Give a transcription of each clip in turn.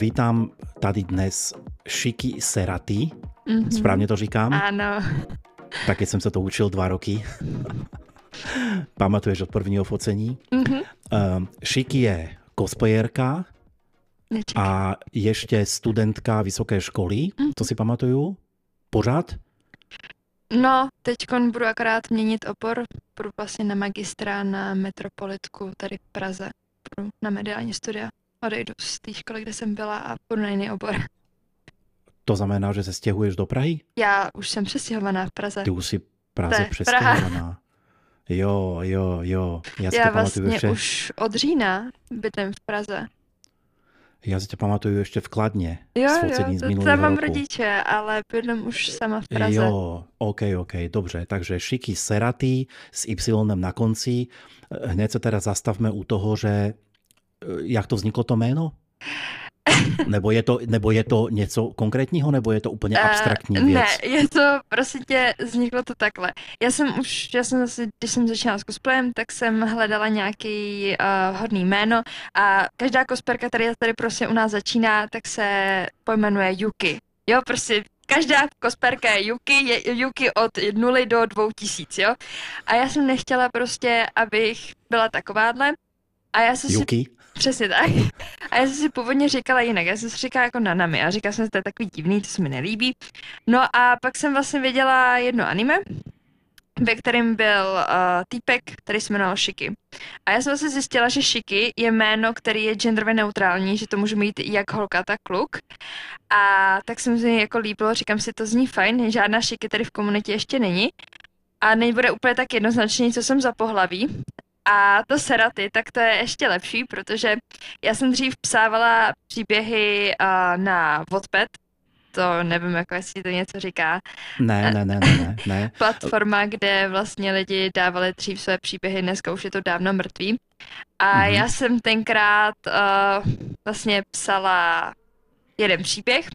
vítám tady dnes Šiki Seraty. Mm-hmm. Správně to říkám? Ano. Tak keď jsem se to učil dva roky. Pamatuješ od prvního focení? Mm-hmm. Uh, Šiki je cosplayerka a ještě studentka vysoké školy, mm-hmm. to si pamatuju. Pořád? No, teď budu akorát měnit obor, budu vlastně na magistra na Metropolitku tady v Praze, budu na mediální studia. Odejdu z té školy, kde jsem byla a budu na jiný obor. To znamená, že se stěhuješ do Prahy? Já už jsem přestěhovaná v Praze. Ty už jsi Praze přestěhovaná. Jo, jo, jo. Já, si Já vlastně ještě... už od října bydlím v Praze. Já si tě pamatuju ještě v Kladně. Jo, jo, to tam mám rodiče, ale bydlím už sama v Praze. Jo, OK, OK, dobře. Takže Šiky Seraty s Y na konci. Hned se teda zastavme u toho, že jak to vzniklo to jméno? Nebo je, to, nebo je to něco konkrétního, nebo je to úplně uh, abstraktní věc? Ne, je to, prostě tě, vzniklo to takhle. Já jsem už, já jsem zase, když jsem začínala s cosplayem, tak jsem hledala nějaký uh, hodný jméno a každá cosplayerka, která tady prostě u nás začíná, tak se pojmenuje Yuki. Jo, prostě každá kosperka je Yuki, je Yuki od 0 do 2000, jo. A já jsem nechtěla prostě, abych byla takováhle. A já jsem Yuki? si... Přesně tak. A já jsem si původně říkala jinak, já jsem si říkala jako Nanami a říkala jsem, že to je takový divný, to se mi nelíbí. No a pak jsem vlastně viděla jedno anime, ve kterém byl uh, týpek, který se jmenoval Shiki. A já jsem vlastně zjistila, že Shiki je jméno, který je genderově neutrální, že to může mít jak holka, tak kluk. A tak se mi jako líbilo, říkám si, to zní fajn, žádná Shiki tady v komunitě ještě není. A nebude úplně tak jednoznačný, co jsem za pohlaví. A to Seraty, tak to je ještě lepší, protože já jsem dřív psávala příběhy uh, na Wattpad, to nevím, jako jestli to něco říká. Ne, ne, ne, ne, ne. Platforma, kde vlastně lidi dávali dřív své příběhy, dneska už je to dávno mrtvý. A mm-hmm. já jsem tenkrát uh, vlastně psala jeden příběh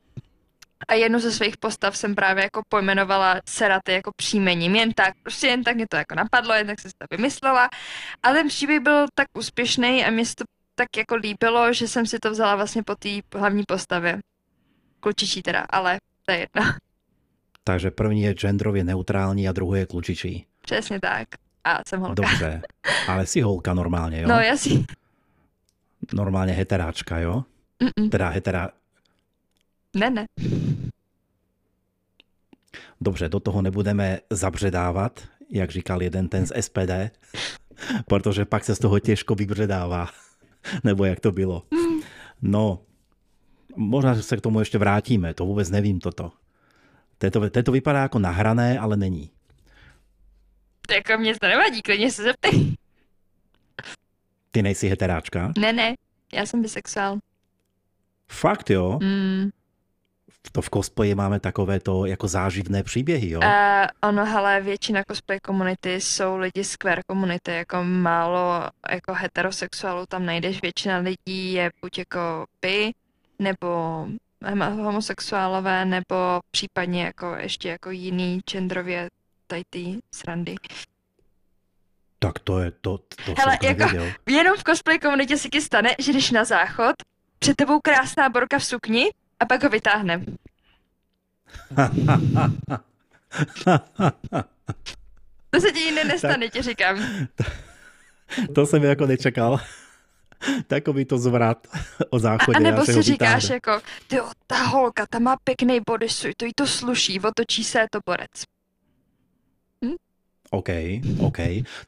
a jednu ze svých postav jsem právě jako pojmenovala Seraty jako příjmením, jen tak, prostě jen tak mě to jako napadlo, jen tak se to vymyslela. A ten příběh byl tak úspěšný a mě se to tak jako líbilo, že jsem si to vzala vlastně po té hlavní postavě. Klučičí teda, ale to je jedno. Takže první je genderově neutrální a druhý je klučičí. Přesně tak. A jsem holka. Dobře, ale jsi holka normálně, jo? No, já si. Normálně heteráčka, jo? Mm-mm. Teda hetera, ne, ne. Dobře, do toho nebudeme zabředávat, jak říkal jeden ten z SPD, protože pak se z toho těžko vybředává. Nebo jak to bylo. No, možná se k tomu ještě vrátíme, to vůbec nevím toto. Této, této vypadá jako nahrané, ale není. Jako mě to nevadí, klidně se zeptej. Ty nejsi heteráčka? Ne, ne, já jsem bisexuál. Fakt jo? Mm to v cosplayi máme takové to jako záživné příběhy, jo? Uh, ono, hele, většina cosplay komunity jsou lidi z queer komunity, jako málo jako heterosexuálů tam najdeš, většina lidí je buď jako by, nebo homosexuálové, nebo případně jako ještě jako jiný genderově tady ty srandy. Tak to je to, to Hele, jako, nevěděl. jenom v cosplay komunitě si stane, že když na záchod, před tebou krásná borka v sukni, a pak ho vytáhnem. to se ti jiné nestane, tak, ti říkám. To, to jsem jako nečekal. Takový to zvrat o záchodě. A, a nebo si říkáš jako, ty ta holka, ta má pěkný bodysuit, to jí to sluší, otočí se, je to borec. OK, OK.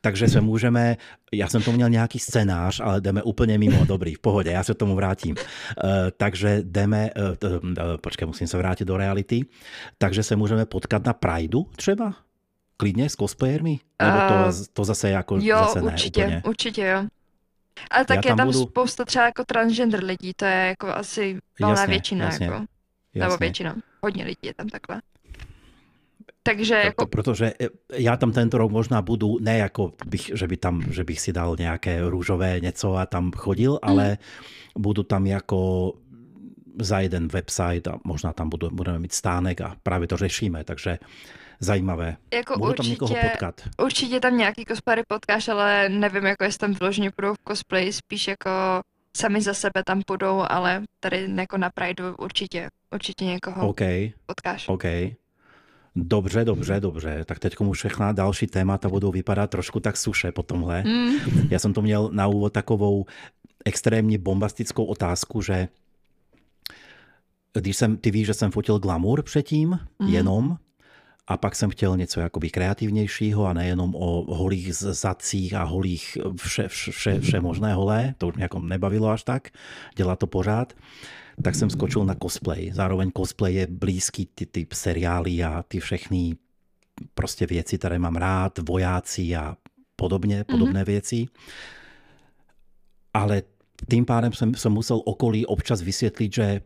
Takže se můžeme, já jsem to měl nějaký scénář, ale jdeme úplně mimo, dobrý, v pohodě, já se tomu vrátím. Uh, takže jdeme, uh, uh, počkej, musím se vrátit do reality, takže se můžeme potkat na Prideu třeba? Klidně s cosplayermi? Nebo to, to zase jako jo, zase ne určitě, úplně? určitě jo. Ale tak já je tam budu... spousta třeba jako transgender lidí, to je jako asi valná většina. Jasně, jako. Jasně. Nebo většina. Hodně lidí je tam takhle. Takže jako... Protože e, já tam tento rok možná budu, ne jako bych, že, by tam, že bych si dal nějaké růžové něco a tam chodil, mm. ale budu tam jako za jeden website a možná tam budu, budeme mít stánek a právě to řešíme, takže zajímavé. Jako budu určitě, tam někoho potkat. Určitě tam nějaký cosplay potkáš, ale nevím, jako jestli tam vyloženě budou v cosplay, spíš jako sami za sebe tam půjdou, ale tady jako na Prideu určitě, určitě někoho OK, potkáš. OK. Dobře, dobře, dobře. Tak teď už všechna další témata budou vypadat trošku tak suše po tomhle. Mm, Já jsem to měl na úvod takovou extrémně bombastickou otázku, že když jsem, ty víš, že jsem fotil glamour předtím, Mhm. jenom, a pak jsem chtěl něco jakoby kreativnějšího a nejenom o holých zacích a holých vše, vše, vše, možné holé, to už mě jako nebavilo až tak, dělat to pořád, tak jsem skočil na cosplay. Zároveň cosplay je blízký ty, ty seriály a ty všechny prostě věci, které mám rád, vojáci a podobně, podobné věci. Ale tým pádem jsem, jsem musel okolí občas vysvětlit, že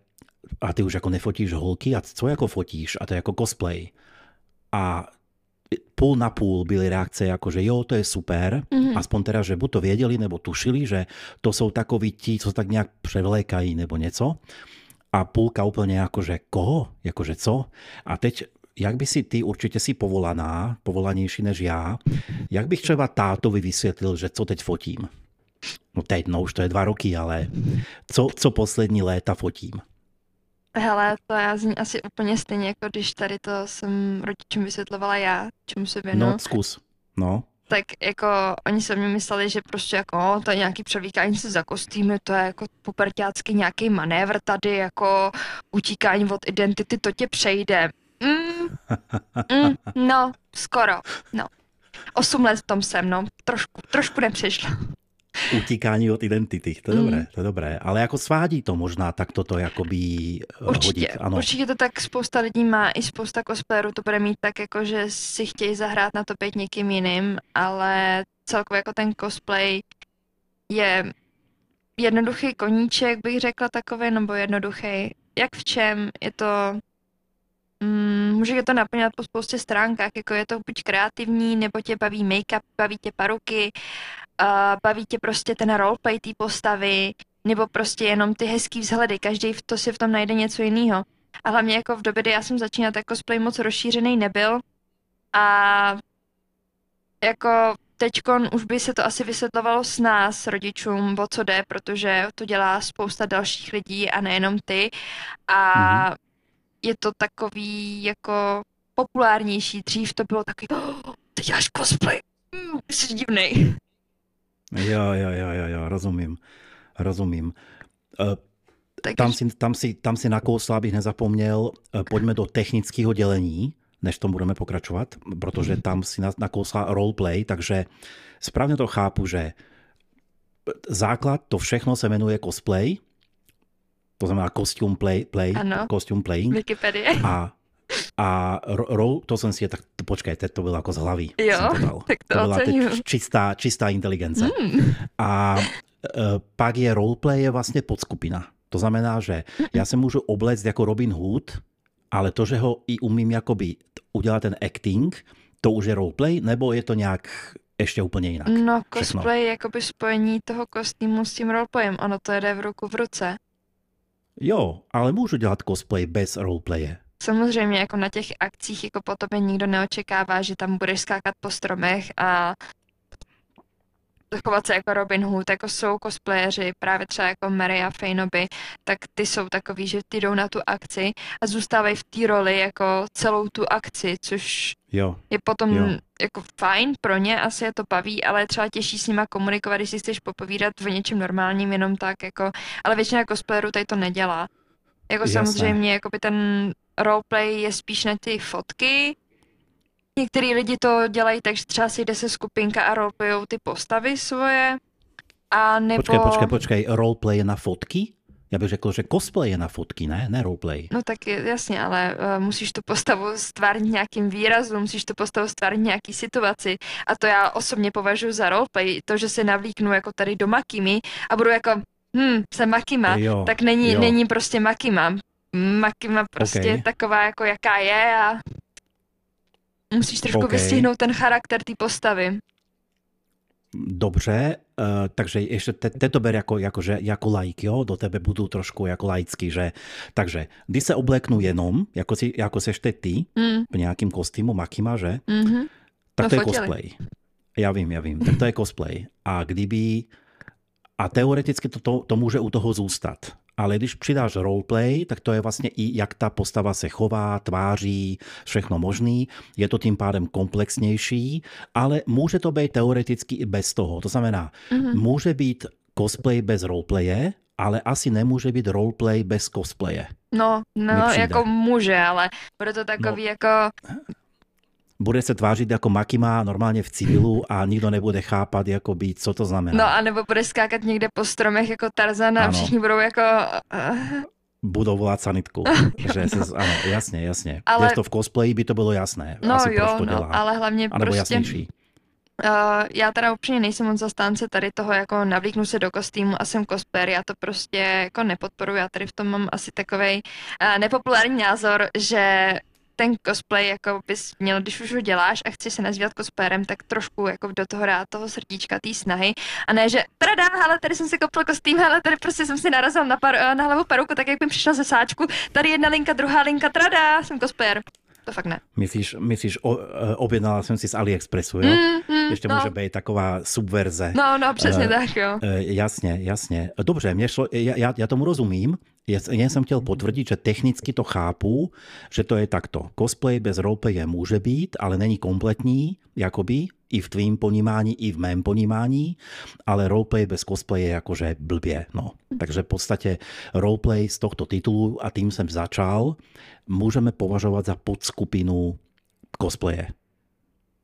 a ty už jako nefotíš holky a co jako fotíš a to je jako cosplay. A půl na půl byly reakce jako, že jo, to je super, Mhm. aspoň teda, že buď to věděli, nebo tušili, že to jsou takoví ti, co tak nějak převlékají nebo něco. A půlka úplně jako, že koho? Jakože co? A teď, jak by si ty, určitě si povolaná, povolanější než já, jak bych třeba tátovi vysvětlil, že co teď fotím? No teď, no už to je dva roky, ale co, co poslední léta fotím? Hele, to já zní asi úplně stejně, jako když tady to jsem rodičům vysvětlovala já, čemu se věnu. No, zkus. No, tak jako oni se mě mysleli, že prostě jako o, to je nějaký převlíkání se za kostýmy, to je jako pubertácký nějaký manévr tady, jako utíkání od identity, to tě přejde. Mm, mm, no, skoro, no. Osm let v tom jsem, no, trošku, trošku nepřišlo. Utíkání od identity, to je Mm. dobré, to je dobré. Ale jako svádí to možná tak toto jakoby eh, Určitě, hodit. Ano. určitě to tak spousta lidí má, i spousta cosplayerů to bude mít tak, jako že si chtějí zahrát na to být někým jiným, ale celkově jako ten cosplay je jednoduchý koníček, bych řekla takový, nebo jednoduchý. Jak v čem? Je to... Mm, může je to naplňovat po spoustě stránkách, jako je to buď kreativní, nebo tě baví make-up, baví tě paruky, baví tě prostě ten roleplay té postavy, nebo prostě jenom ty hezký vzhledy, každý v to si v tom najde něco jiného. A hlavně jako v době, kdy já jsem začínala, tak cosplay moc rozšířený nebyl a jako teďkon už by se to asi vysvětlovalo s nás, rodičům, o co jde, protože to dělá spousta dalších lidí a nejenom ty. A Mhm. Je to takový jako populárnější. Dřív to bylo takový, oh, ty děláš cosplay, mm, jsi divnej. Jo, jo, jo, jo, jo, rozumím. Rozumím. Eh, Takže Tam si, tam si, tam si nakousla, abych nezapomněl, eh, pojďme do technického dělení, než tom budeme pokračovat, protože tam si na- nakousla roleplay, takže správně to chápu, že základ, to všechno se jmenuje cosplay, to znamená costume play, play Ano. costume playing Wikipedie. a, a ro, ro, to jsem si, tak to, počkej, teď to bylo jako z hlavy. Jo, to, dal. tak to to byla teď čistá, čistá inteligence. Mm. A e, pak je roleplay je vlastně podskupina. To znamená, že já se můžu obléct jako Robin Hood, ale to, že ho i umím jakoby udělat ten acting, to už je roleplay, nebo je to nějak ještě úplně jinak? No, Všechno. cosplay je jakoby spojení toho kostýmu s tím roleplayem. Ono to jde v ruku v ruce. Jo, ale můžu dělat cosplay bez roleplaye. Samozřejmě jako na těch akcích jako po tobě nikdo neočekává, že tam budeš skákat po stromech a chovat se jako Robin Hood, jako jsou cosplayeři, právě třeba jako Mary a Fejnoby, tak ty jsou takový, že ty jdou na tu akci a zůstávají v té roli jako celou tu akci, což Jo, je potom Jo. jako fajn pro ně, asi je to baví, ale je třeba těžší s nima komunikovat, když si chceš popovídat o něčem normálním, jenom tak jako, ale většina cosplayerů tady to nedělá. Jako Jasné. samozřejmě, jako by ten roleplay je spíš na ty fotky, Některý lidi to dělají tak, že třeba si jde se skupinka a roleplayou ty postavy svoje, a nebo... počkej, počkej, počkej, roleplay je na fotky? Já bych řekl, že cosplay je na fotky, ne? Ne roleplay. No tak jasně, ale uh, musíš tu postavu stvárnit nějakým výrazem, musíš tu postavu stvárnit nějaký situaci. A to já osobně považuji za roleplay. To, že se navlíknu jako tady do Makimy a budu jako, hm, jsem Makima, Jo, tak není, jo. není prostě Makima. Makima prostě Ok. je taková, jako jaká je a musíš trošku Ok. vystihnout ten charakter té postavy. Dobře, uh, takže ještě te, te to ber jako, jako, že, jako laik, jo? Do tebe budu trošku jako laický, že... Takže, když se obleknu jenom, jako, si, jako seš ty, Mm, v nějakým kostýmu Makima, že? mhm. Tak No, to je fotili. cosplay. Já vím, já vím. Tak to je cosplay. A kdyby... A teoreticky to, to, to může u toho zůstat. Ale když přidáš roleplay, tak to je vlastně i jak ta postava se chová, tváří, všechno možný. Je to tím pádem komplexnější, ale může to být teoreticky i bez toho. To znamená, mm-hmm. může být cosplay bez roleplaye, ale asi nemůže být roleplay bez cosplaye. No, no, jako může, ale bude to takový no. jako bude se tvářit jako Makima normálně v civilu a nikdo nebude chápat, jako být, co to znamená. No a nebo bude skákat někde po stromech jako Tarzan a ano. všichni budou jako... Uh... Budou volat sanitku. že se, ano, jasně, jasně. Ale... Když to v cosplayi by to bylo jasné. No asi jo, to no, dělá. ale hlavně a prostě... jasnější. Uh, já teda úplně nejsem moc zastánce tady toho, jako navlíknu se do kostýmu a jsem cosplayer, já to prostě jako nepodporuji, já tady v tom mám asi takový uh, nepopulární názor, že ten cosplay jako bys měl, když už ho děláš a chceš se nazývat cosplayerem, tak trošku jako do toho dát toho srdíčka, té snahy. A ne, že trada, ale tady jsem si kopl kostým, ale tady prostě jsem si narazil na, par, na hlavu paruku, tak jak bych přišla ze sáčku. Tady jedna linka, druhá linka, trada, jsem cosplayer. To fakt ne. Myslíš, myslíš o, e, objednala jsem si z AliExpressu, jo? Mm, mm, Ještě no. může být taková subverze. No, no, přesně uh, tak, jo. Uh, jasně, jasně. Dobře, mě šlo, já, já tomu rozumím, jen jsem chtěl potvrdit, že technicky to chápu, že to je takto. Cosplay bez roleplaye může být, ale není kompletní, jakoby, i v tvým ponímání, i v mém ponímání, ale roleplay bez cosplaye je jakože blbě. No. Takže v podstatě roleplay z tohto titulu, a tím jsem začal, můžeme považovat za podskupinu cosplaye.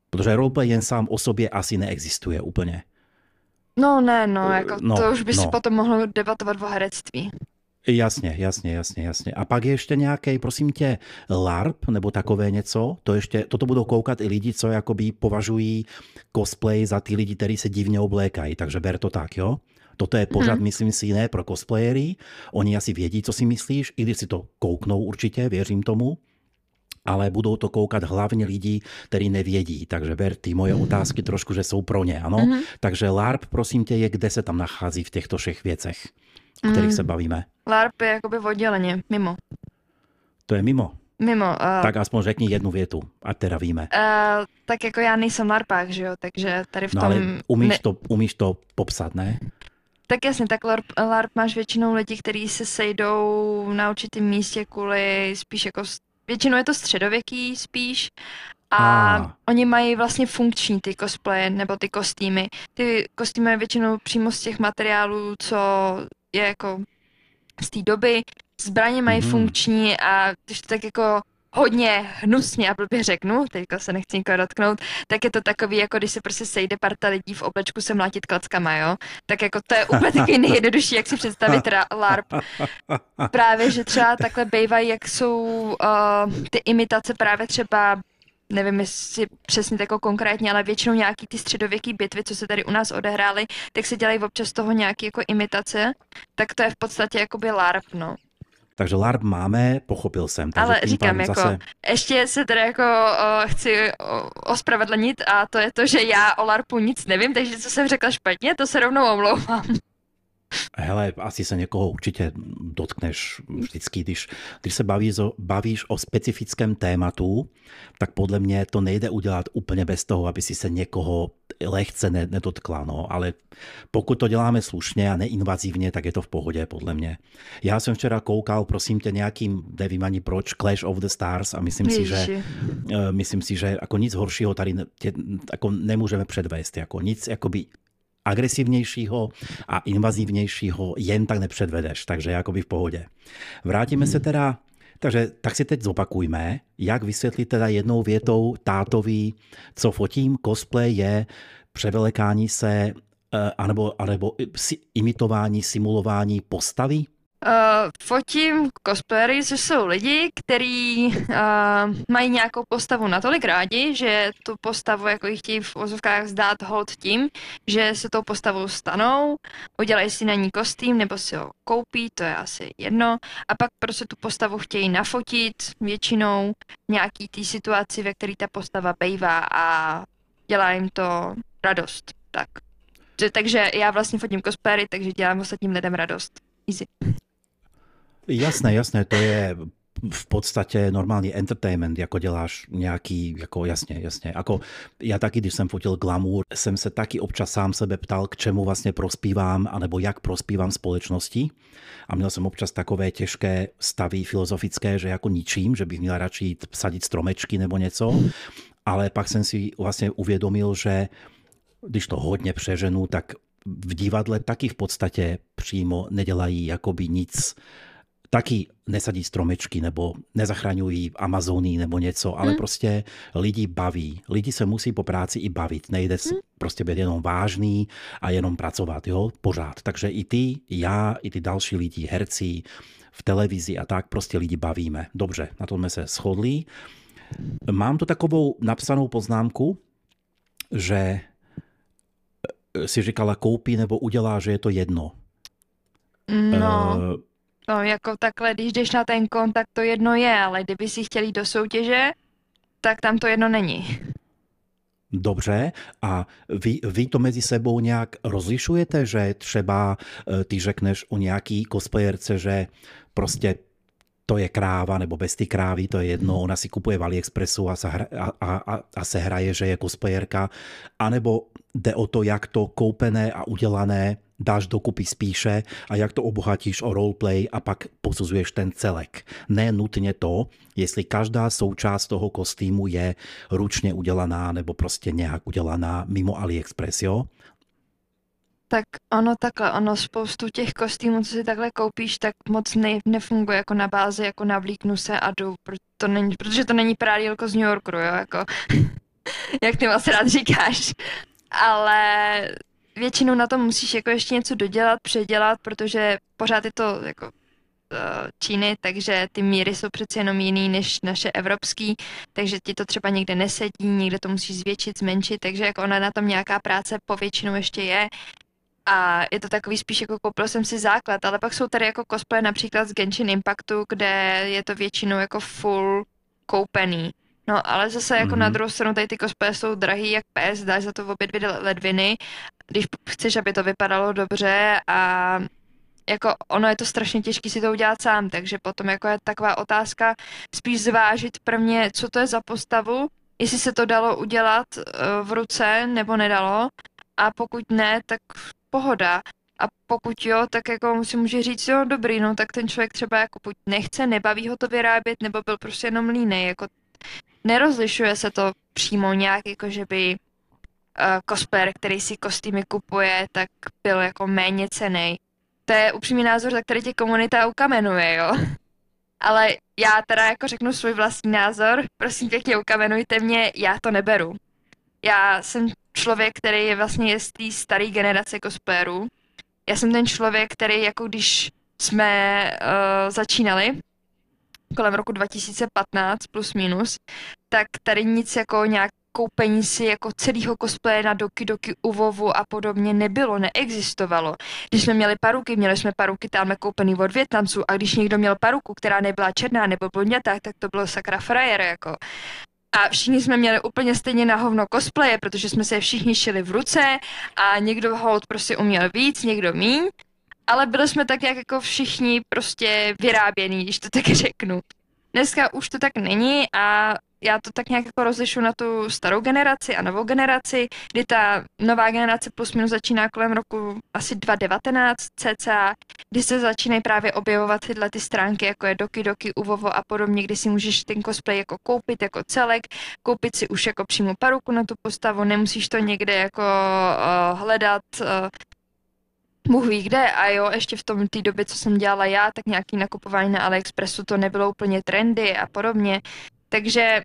Protože roleplay jen sám o sobě asi neexistuje úplně. No ne, no, jako no, to už by no. si potom mohlo debatovat o herectví. Jasně, jasně, jasně, jasně. A pak je ještě nějaký, prosím tě, LARP nebo takové něco? To ještě, toto budou koukat i lidi, co jakoby považují cosplay za ty lidi, kteří se divně oblékají, takže ber to tak, jo? Toto je pořád, hmm. myslím si, ne pro cosplayery. Oni asi vědí, co si myslíš, i když si to kouknou určitě, věřím tomu ale budou to koukat hlavně lidi, kteří nevědí. Takže ber ty moje otázky trošku, že jsou pro ně, ano? Mm-hmm. Takže LARP, prosím tě, je, kde se tam nachází v těchto všech věcech, o kterých mm. se bavíme? LARP je jakoby v odděleně, mimo. To je mimo? Mimo. Uh, tak aspoň řekni jednu větu, a teda víme. Uh, tak jako já nejsem LARPák, že jo, takže tady v no, tom... Ale umíš, ne... to, umíš to popsat, ne? Tak jasně, tak LARP, LARP máš většinou lidi, kteří se sejdou na určitém místě kvůli spíš jako většinou je to středověký spíš a ah. oni mají vlastně funkční ty cosplaye nebo ty kostýmy. Ty kostýmy většinou přímo z těch materiálů, co je jako z té doby. Zbraně mají mm. funkční a když to tak jako hodně hnusně a blbě řeknu, teďka se nechci nikoho dotknout, tak je to takový, jako když se prostě sejde parta lidí v oblečku se mlátit klackama, jo? Tak jako to je úplně taky nejjednodušší, jak si představit teda LARP. Právě, že třeba takhle bývají, jak jsou uh, ty imitace právě třeba nevím jestli přesně jako konkrétně, ale většinou nějaký ty středověký bitvy, co se tady u nás odehrály, tak se dělají občas toho nějaký jako imitace, tak to je v podstatě jakoby LARP, no. Takže LARP máme, pochopil jsem. Takže Ale říkám, jako, zase... ještě se teda jako o, chci o, ospravedlnit a to je to, že já o LARPu nic nevím, takže co jsem řekla špatně, to se rovnou omlouvám. Hele, asi se někoho určitě dotkneš vždycky, když, když se bavíš o, bavíš o specifickém tématu, tak podle mě to nejde udělat úplně bez toho, aby si se někoho lehce nedotkla. No. Ale pokud to děláme slušně a neinvazivně, tak je to v pohodě, podle mě. Já jsem včera koukal, prosím tě, nějakým, nevím ani proč, Clash of the Stars a myslím Ježi. si, že eh, myslím si, že jako nic horšího tady tě, jako nemůžeme předvést. Jako nic jakoby agresivnějšího a invazivnějšího jen tak nepředvedeš, takže jakoby v pohodě. Vrátíme se teda takže tak si teď zopakujme, jak vysvětlit teda jednou větou tátovi, co fotím, cosplay je převelekání se eh, anebo, anebo imitování, simulování postavy? Uh, fotím cosplayery, což jsou lidi, kteří uh, mají nějakou postavu natolik rádi, že tu postavu jako jich chtějí v ozovkách zdát hold tím, že se tou postavou stanou, udělají si na ní kostým nebo si ho koupí, to je asi jedno, a pak prostě tu postavu chtějí nafotit většinou nějaký té situaci, ve které ta postava bejvá a dělá jim to radost. Tak. Takže já vlastně fotím cosplayery, takže dělám ostatním lidem radost. Easy. Jasné, jasné, to je v podstatě normální entertainment, jako děláš nějaký, jako jasně, jasně. Jako já taky, když jsem fotil glamour, jsem se taky občas sám sebe ptal, k čemu vlastně prospívám, anebo jak prospívám společnosti. A měl jsem občas takové těžké stavy filozofické, že jako ničím, že bych měl radši sadit stromečky nebo něco. Ale pak jsem si vlastně uvědomil, že když to hodně přeženu, tak v divadle taky v podstatě přímo nedělají jakoby nic taky nesadí stromečky nebo nezachraňují Amazony nebo něco, ale hmm. prostě lidi baví. Lidi se musí po práci i bavit. Nejde hmm. prostě být jenom vážný a jenom pracovat, jo, pořád. Takže i ty, já, i ty další lidi, herci v televizi a tak prostě lidi bavíme. Dobře, na tom jsme se shodli. Mám tu takovou napsanou poznámku, že si říkala koupí nebo udělá, že je to jedno. No. No, jako takhle, když jdeš na ten kontakt, to jedno je, ale kdyby si chtěli do soutěže, tak tam to jedno není. Dobře, a vy, vy to mezi sebou nějak rozlišujete, že třeba e, ty řekneš o nějaký cosplayerce, že prostě to je kráva, nebo bez ty krávy, to je jedno, ona si kupuje v AliExpressu a, se, hra, a, a, a se hraje, že je cosplayerka, anebo jde o to, jak to koupené a udělané dáš dokupy spíše a jak to obohatíš o roleplay a pak posuzuješ ten celek. Ne nutně to, jestli každá součást toho kostýmu je ručně udělaná nebo prostě nějak udělaná mimo AliExpress, jo? Tak ono takhle, ono spoustu těch kostýmů, co si takhle koupíš, tak moc ne, nefunguje jako na bázi, jako navlíknu se a jdu, to není, protože to není prádílko z New Yorku, jo, jako, jak ty moc rád říkáš. Ale většinou na tom musíš jako ještě něco dodělat, předělat, protože pořád je to jako eh, Číny, takže ty míry jsou přece jenom jiný než naše evropský, takže ti to třeba někde nesedí, někde to musíš zvětšit, zmenšit, takže jako ona na tom nějaká práce povětšinou ještě je. A je to takový spíš jako koupil jsem si základ, ale pak jsou tady jako cosplay například z Genshin Impactu, kde je to většinou jako full koupený. No, ale zase jako mm-hmm. na mhm. druhou stranu tady ty cosplaye jsou drahý jak pes, dáš za to obě dvě ledviny, když chceš, aby to vypadalo dobře a jako ono je to strašně těžké si to udělat sám, takže potom jako je taková otázka spíš zvážit prvně, co to je za postavu, jestli se to dalo udělat uh, v ruce nebo nedalo a pokud ne, tak pohoda. A pokud jo, tak jako si může říct, jo, dobrý, no tak ten člověk třeba jako buď nechce, nebaví ho to vyrábět, nebo byl prostě jenom línej, jako nerozlišuje se to přímo nějak, jako že by cosplayer, který si kostýmy kupuje, tak byl jako méně cený. To je upřímný názor, za který tě komunita ukamenuje, jo. Ale já teda jako řeknu svůj vlastní názor, prosím pěkně ukamenujte mě, já to neberu. Já jsem člověk, který je vlastně z té staré generace cosplayerů. Já jsem ten člověk, který jako když jsme uh, začínali, kolem roku 2015 plus minus, tak tady nic jako nějak koupení si jako celého cosplaye na Doki Doki Uvovu a podobně nebylo, neexistovalo. Když jsme měli paruky, měli jsme paruky tam koupený od Větnamců a když někdo měl paruku, která nebyla černá nebo blondětá, tak to bylo sakra frajer, jako. A všichni jsme měli úplně stejně na hovno cosplaye, protože jsme se všichni šili v ruce a někdo hold prostě uměl víc, někdo míň ale byli jsme tak jak jako všichni prostě vyráběný, když to tak řeknu. Dneska už to tak není a já to tak nějak jako rozlišu na tu starou generaci a novou generaci, kdy ta nová generace plus minus začíná kolem roku asi 2019 cca, kdy se začínají právě objevovat tyhle ty stránky, jako je Doki Doki, Uvovo a podobně, kdy si můžeš ten cosplay jako koupit jako celek, koupit si už jako přímo paruku na tu postavu, nemusíš to někde jako uh, hledat, uh, Bůh ví kde a jo, ještě v tom té době, co jsem dělala já, tak nějaký nakupování na AliExpressu to nebylo úplně trendy a podobně. Takže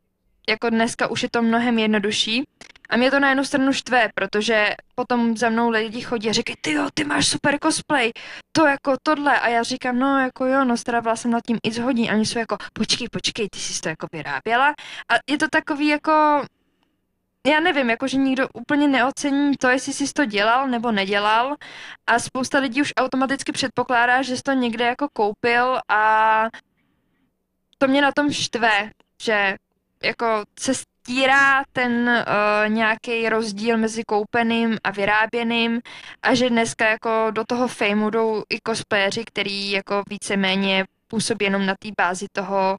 jako dneska už je to mnohem jednodušší. A mě to na jednu stranu štve, protože potom za mnou lidi chodí a říkají, ty jo, ty máš super cosplay, to jako tohle. A já říkám, no jako jo, no strávila jsem nad tím i hodin. A oni jsou jako, počkej, počkej, ty jsi to jako vyráběla. A je to takový jako, já nevím, jakože nikdo úplně neocení to, jestli jsi to dělal nebo nedělal a spousta lidí už automaticky předpokládá, že jsi to někde jako koupil a to mě na tom štve, že jako se stírá ten uh, nějaký rozdíl mezi koupeným a vyráběným a že dneska jako do toho fejmu jdou i cosplayeri, který jako víceméně působí jenom na té bázi toho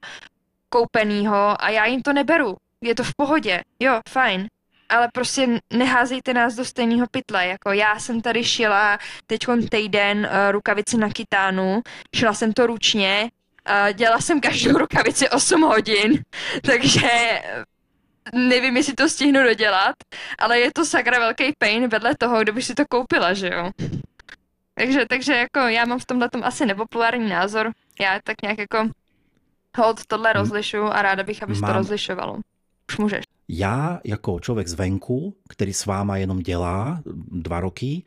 koupeného a já jim to neberu. Je to v pohodě, jo, fajn. Ale prostě neházejte nás do stejného pytle, jako já jsem tady šila teď týden uh, rukavici na kitánu, šila jsem to ručně, dělala jsem každou rukavici 8 hodin, takže nevím, jestli to stihnu dodělat, ale je to sakra velký pain vedle toho, kdo by si to koupila, že jo. Takže, takže jako já mám v tomhle asi nepopulární názor. Já tak nějak jako hold tohle hmm. rozlišu a ráda bych, abys mám... to rozlišovalo. Už můžeš. Já jako člověk zvenku, který s váma jenom dělá dva roky,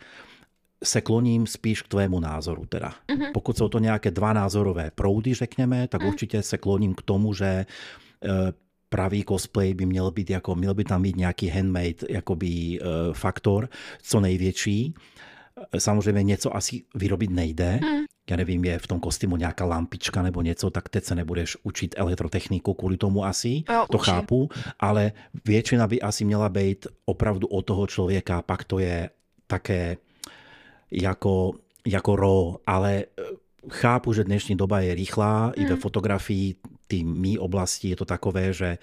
se kloním spíš k tvému názoru teda. Uh-huh. Pokud jsou to nějaké dva názorové proudy, řekněme, tak uh-huh. určitě se kloním k tomu, že e, pravý cosplay by měl být jako, měl by tam být nějaký handmade jakoby, e, faktor, co největší. Samozřejmě něco asi vyrobit nejde. Hmm. Já nevím, je v tom kostýmu nějaká lampička nebo něco, tak teď se nebudeš učit elektrotechniku kvůli tomu asi, jo, to učím. chápu, ale většina by asi měla být opravdu od toho člověka, pak to je také jako, jako ro, ale e, chápu, že dnešní doba je rychlá, hmm. i ve hmm. fotografii, ty mý oblasti je to takové, že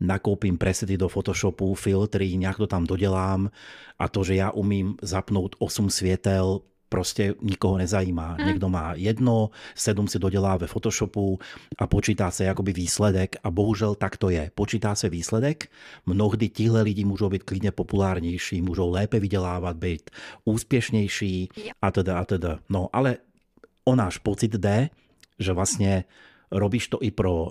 nakoupím presety do Photoshopu, filtry, nějak to tam dodělám a to, že já umím zapnout 8 světel, prostě nikoho nezajímá. Hmm. Někdo má jedno, sedm si dodělá ve Photoshopu a počítá se jakoby výsledek a bohužel tak to je. Počítá se výsledek, mnohdy tihle lidi můžou být klidně populárnější, můžou lépe vydělávat, být úspěšnější a teda a teda. No ale o náš pocit jde, že vlastně robíš to i pro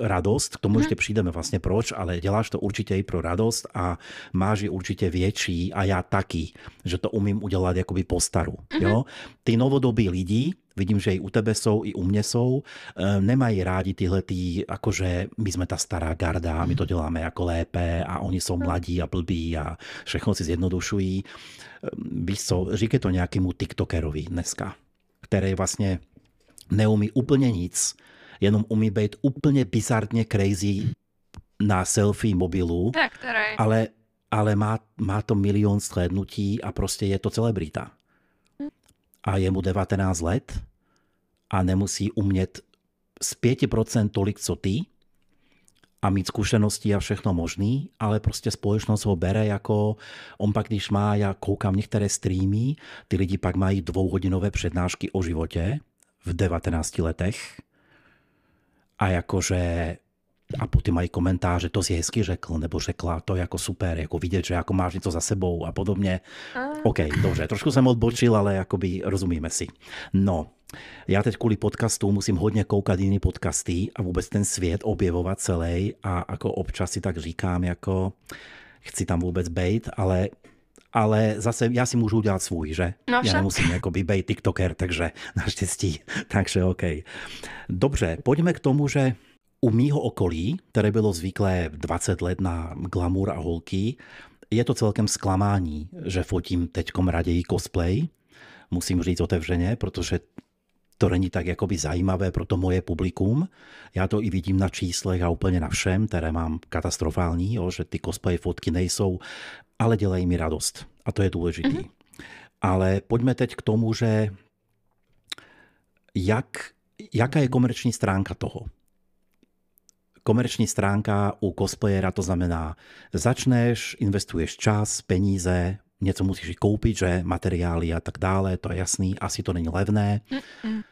radost, k tomu ještě přijdeme vlastně proč, ale děláš to určitě i pro radost a máš ji určitě větší a já taky, že to umím udělat jakoby po staru. Mhm. Jo? Ty novodobí lidi, vidím, že i u tebe jsou, i u mě jsou, eh, nemají rádi tyhle tý, akože my jsme ta stará garda, my to děláme jako lépe a oni jsou mladí a blbí a všechno si zjednodušují. Eh, víš co, říkej to nějakému TikTokerovi dneska, který vlastně neumí úplně nic, jenom umí být úplně bizarně crazy na selfie mobilu, ale, ale má, má to milion slednutí a prostě je to celebrita. A je mu 19 let a nemusí umět z 5% tolik, co ty, a mít zkušenosti a všechno možný, ale prostě společnost ho bere jako, on pak když má, já koukám některé streamy, ty lidi pak mají dvouhodinové přednášky o životě v 19 letech a jakože a potom mají komentáře, to si hezky řekl, nebo řekla, to je jako super, jako vidět, že jako máš něco za sebou a podobně. OK, dobře, trošku jsem odbočil, ale jakoby rozumíme si. No, já teď kvůli podcastu musím hodně koukat jiný podcasty a vůbec ten svět objevovat celý a jako občas si tak říkám, jako chci tam vůbec být, ale ale zase já si můžu udělat svůj, že? No já nemusím jako být TikToker, takže naštěstí, takže OK. Dobře, pojďme k tomu, že u mýho okolí, které bylo zvyklé 20 let na glamour a holky, je to celkem zklamání, že fotím teďkom raději cosplay. Musím říct otevřeně, protože to není tak jakoby zajímavé pro to moje publikum. Já to i vidím na číslech a úplně na všem, které mám katastrofální, jo, že ty cosplay fotky nejsou, ale dělají mi radost. A to je důležité. Mm-hmm. Ale pojďme teď k tomu, že jak, jaká je komerční stránka toho? Komerční stránka u cosplayera to znamená, začneš, investuješ čas, peníze, něco musíš koupit, že materiály a tak dále, to je jasný, asi to není levné. Mm-mm.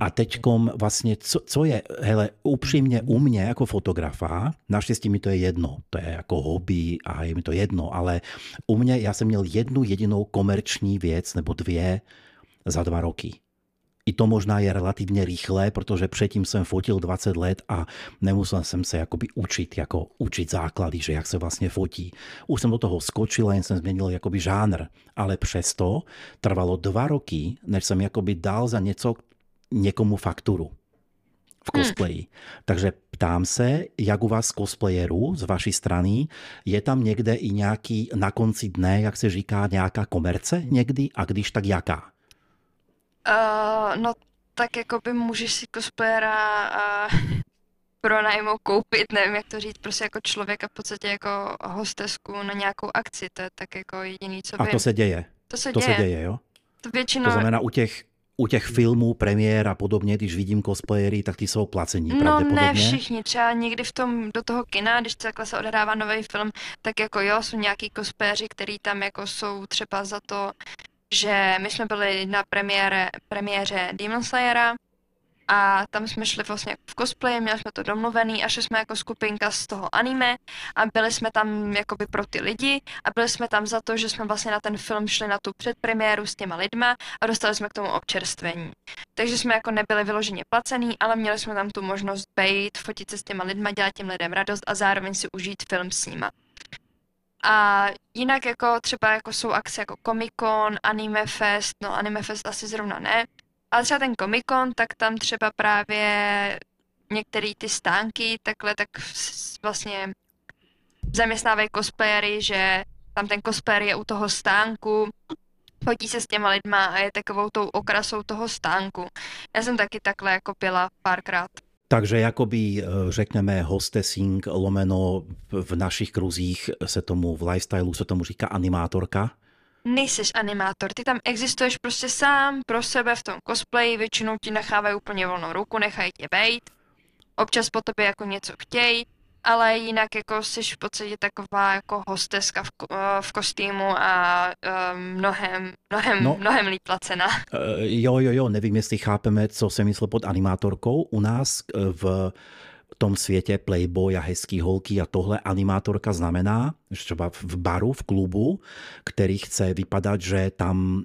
A teďkom vlastně, co, co je, hele, upřímně u mě jako fotografa, naštěstí mi to je jedno, to je jako hobby a je mi to jedno, ale u mě, já jsem měl jednu jedinou komerční věc nebo dvě za dva roky. I to možná je relativně rychlé, protože předtím jsem fotil 20 let a nemusel jsem se jakoby učit, jako učit základy, že jak se vlastně fotí. Už jsem do toho skočil, jen jsem změnil jakoby žánr, ale přesto trvalo dva roky, než jsem jakoby dal za něco někomu fakturu v hmm. cosplayi. Hmm. Takže ptám se, jak u vás cosplayerů z vaší strany, je tam někde i nějaký na konci dne, jak se říká, nějaká komerce někdy a když tak jaká? Uh, no tak jako by můžeš si cosplayera uh, pronajmout, koupit, nevím jak to říct, prostě jako člověka v podstatě jako hostesku na nějakou akci, to je tak jako jediný, co A to se děje? To se to děje. se děje, jo? To většinou... To znamená u těch u těch filmů, premiér a podobně, když vidím cosplayery, tak ty jsou placení No pravděpodobně. ne všichni, třeba někdy v tom, do toho kina, když takhle se odehrává nový film, tak jako jo, jsou nějaký cosplayeri, který tam jako jsou třeba za to, že my jsme byli na premiére, premiéře Demon Slayera a tam jsme šli vlastně v cosplay, měli jsme to domluvený a šli jsme jako skupinka z toho anime a byli jsme tam jakoby pro ty lidi a byli jsme tam za to, že jsme vlastně na ten film šli na tu předpremiéru s těma lidma a dostali jsme k tomu občerstvení. Takže jsme jako nebyli vyloženě placený, ale měli jsme tam tu možnost bejt, fotit se s těma lidma, dělat těm lidem radost a zároveň si užít film s nima. A jinak jako třeba jako jsou akce jako Comic Con, Anime Fest, no Anime Fest asi zrovna ne, ale třeba ten Comic Con, tak tam třeba právě některé ty stánky takhle tak vlastně zaměstnávají cosplayery, že tam ten cosplayer je u toho stánku, fotí se s těma lidma a je takovou tou okrasou toho stánku. Já jsem taky takhle jako byla párkrát. Takže jakoby, eh, řekneme, hostessing lomeno v našich kruzích se tomu, v lifestylu se tomu říká animátorka. Nejseš animátor, ty tam existuješ prostě sám pro sebe v tom cosplayi, většinou ti nechávají úplně volnou ruku, nechají tě bejt. Občas po tobě jako něco chtějí, ale jinak jako jsi v podstatě taková jako hosteska v, eh, v kostýmu a um, mnohem, mnohem, No. no. mnohem líp placená. Eh, Jo, jo, jo, nevím, jestli chápeme, co se myslel pod animátorkou. U nás eh, v tom světě Playboy a hezký holky a tohle animátorka znamená, že třeba v baru, v klubu, který chce vypadat, že tam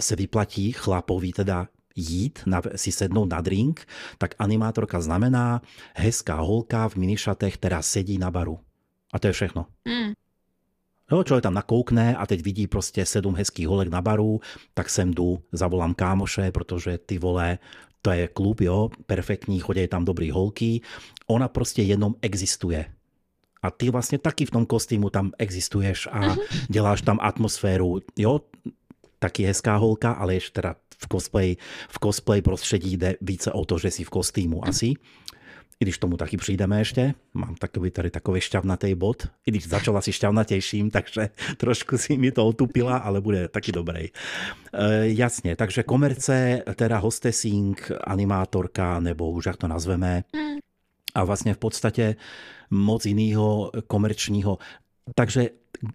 se vyplatí chlapovi teda jít, na, si sednout na drink, tak animátorka znamená hezká holka v minišatech, která sedí na baru. A to je všechno. Hmm. Jo, člověk tam nakoukne a teď vidí prostě sedm hezkých holek na baru, tak sem jdu, zavolám kámoše, protože ty vole, to je klub, jo, perfektní, chodí tam dobrý holky. Ona prostě jenom existuje. A ty vlastně taky v tom kostýmu tam existuješ a děláš tam atmosféru, jo, taky hezká holka, ale ještě teda v cosplay, v cosplay prostředí jde více o to, že jsi v kostýmu asi. I když tomu taky přijdeme ještě, mám takový tady takový šťavnatý bod, i když začala si šťavnatějším, takže trošku si mi to otupila, ale bude taky dobrý. E, jasně, takže komerce, teda hostessing, animátorka, nebo už jak to nazveme, a vlastně v podstatě moc jiného komerčního. Takže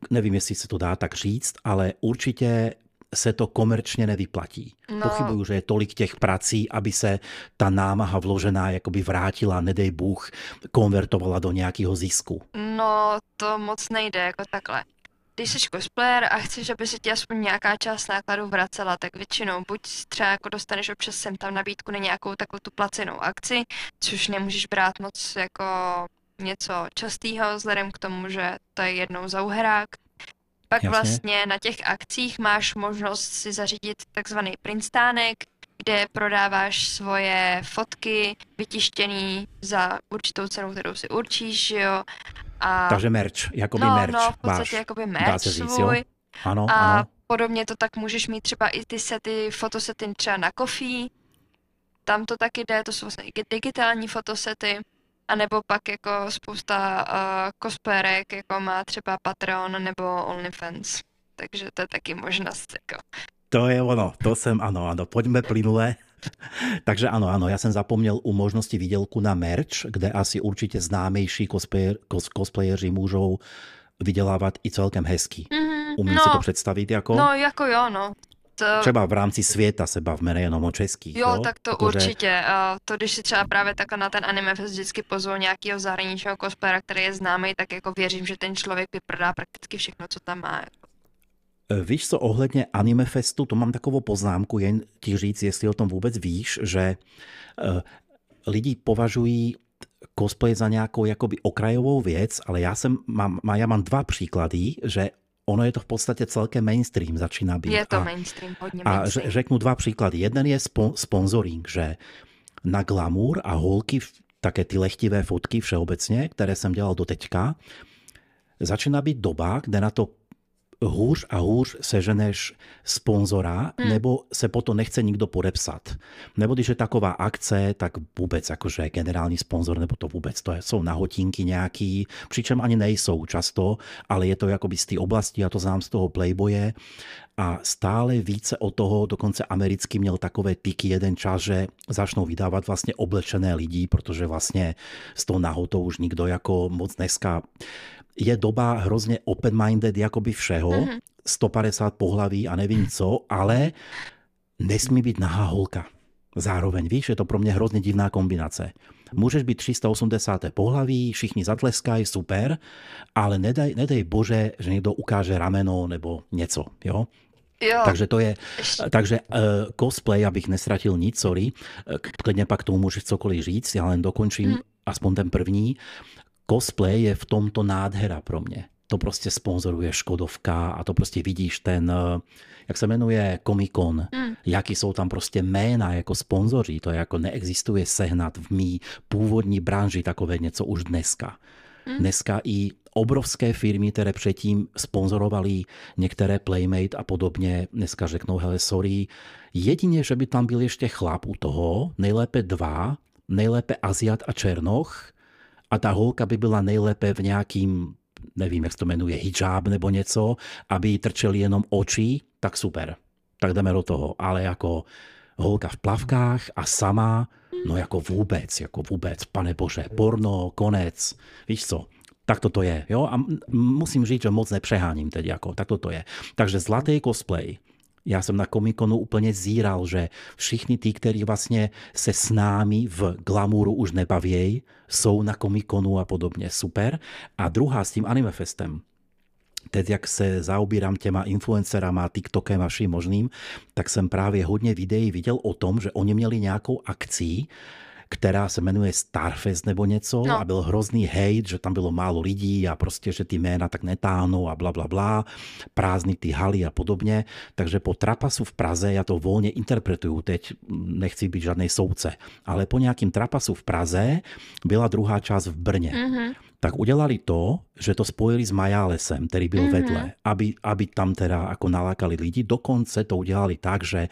nevím, jestli se to dá tak říct, ale určitě se to komerčně nevyplatí. No. Pochybuju, že je tolik těch prací, aby se ta námaha vložená jakoby vrátila, nedej Bůh, konvertovala do nějakého zisku. No, to moc nejde jako takhle. Když jsi cosplayer a chceš, aby se ti aspoň nějaká část nákladů vracela, tak většinou buď třeba jako dostaneš občas sem tam nabídku na nějakou takovou tu placenou akci, což nemůžeš brát moc jako něco častého, vzhledem k tomu, že to je jednou za uherák. Pak Jasně. vlastně na těch akcích máš možnost si zařídit takzvaný printstánek, kde prodáváš svoje fotky vytištěný za určitou cenu, kterou si určíš, že jo. A Takže merch, jakoby no, merch. no, v podstatě máš. jakoby Dá merch se říct, svůj. jo? Ano, A ano. podobně to tak můžeš mít třeba i ty sety, fotosety třeba na Coffee. Tam to taky jde, to jsou vlastně i digitální fotosety. A nebo pak jako spousta uh, cosplayerek, jako má třeba Patreon nebo OnlyFans. Takže to je taky možnost. Jako. To je ono, to jsem, ano, ano, pojďme plynule. Takže ano, ano, já jsem zapomněl u možnosti výdělku na merch, kde asi určitě známější cosplayer, cos, cosplayeři můžou vydělávat i celkem hezky. Mm, Umím no, si to představit jako? no, jako jo, no. Třeba v rámci světa se bavme, nejenom o českých. Jo, tak to Jakože- určitě. To, když si třeba právě takhle na ten anime fest vždycky pozvou nějakého zahraničního cosplayera, který je známý, tak jako věřím, že ten člověk vyprodá prakticky všechno, co tam má. E, Víš co, ohledně Anime Festu, to mám takovou poznámku, jen ti říct, jestli o tom vůbec víš, že eh, lidi považují cosplay za nějakou jakoby okrajovou věc, ale já, jsem, mám, má- já mám dva příklady, že ono je to v podstatě celkem mainstream, začíná být. Je to a, mainstream, hodně a mainstream. řeknu dva příklady. Jeden je spo, sponsoring, že na glamour a holky, také ty lechtivé fotky všeobecně, které jsem dělal do teďka, začíná být doba, kde na to hůř a hůř seženeš sponzora, hmm. nebo se potom nechce nikdo podepsat. Nebo když je taková akce, tak vůbec jakože generální sponzor, nebo to vůbec, to jsou nahotinky nějaký, přičem ani nejsou často, ale je to jakoby z té oblasti, já to znám z toho Playboye, a stále více od toho, dokonce americký měl takové tyky jeden čas, že začnou vydávat vlastně oblečené lidi, protože vlastně s tou nahotou už nikdo jako moc dneska je doba hrozně open-minded jakoby všeho, mm-hmm. 150 pohlaví a nevím co, ale nesmí být nahá holka. Zároveň, víš, je to pro mě hrozně divná kombinace. Můžeš být 380. pohlaví, všichni zatleskají, super, ale nedej, nedej bože, že někdo ukáže rameno nebo něco, jo? Jo. Takže to je, takže uh, cosplay, abych nestratil nic, sorry, klidně pak tomu můžeš cokoliv říct, já len dokončím hmm. aspoň ten první. Cosplay je v tomto nádhera pro mě. To prostě sponzoruje Škodovka a to prostě vidíš ten, uh, jak se jmenuje Comic Con, hmm. jaký jsou tam prostě jména jako sponzoři, to jako neexistuje sehnat v mý původní branži takové něco už dneska. Hmm. Dneska i obrovské firmy, které předtím sponzorovali některé Playmate a podobně, dneska řeknou, hele, sorry, jedině, že by tam byl ještě chlap u toho, nejlépe dva, nejlépe Aziat a Černoch, a ta holka by byla nejlépe v nějakým, nevím, jak se to jmenuje, hijab nebo něco, aby jí trčeli jenom oči, tak super. Tak jdeme do toho. Ale jako holka v plavkách a sama, no jako vůbec, jako vůbec, pane bože, porno, konec, víš co, tak toto je. Jo? A musím říct, že moc nepřeháním teď. Jako, tak toto je. Takže zlatý cosplay. Já jsem na komikonu úplně zíral, že všichni tí, kteří vlastně se s námi v glamouru už nebavějí, jsou na komikonu a podobně. Super. A druhá s tím animefestem teď jak se zaobírám těma influencerama, TikTokem a vším možným, tak jsem právě hodně videí viděl o tom, že oni měli nějakou akci, která se jmenuje Starfest nebo něco no. a byl hrozný hate, že tam bylo málo lidí a prostě, že ty jména tak netáhnou a bla, bla, bla, prázdný ty haly a podobně. Takže po trapasu v Praze, já to volně interpretuju, teď nechci být žádný soudce, ale po nějakým trapasu v Praze byla druhá část v Brně. Mm-hmm tak udělali to, že to spojili s Majálesem, který byl mm-hmm. vedle, aby, aby tam teda jako nalákali lidi. Dokonce to udělali tak, že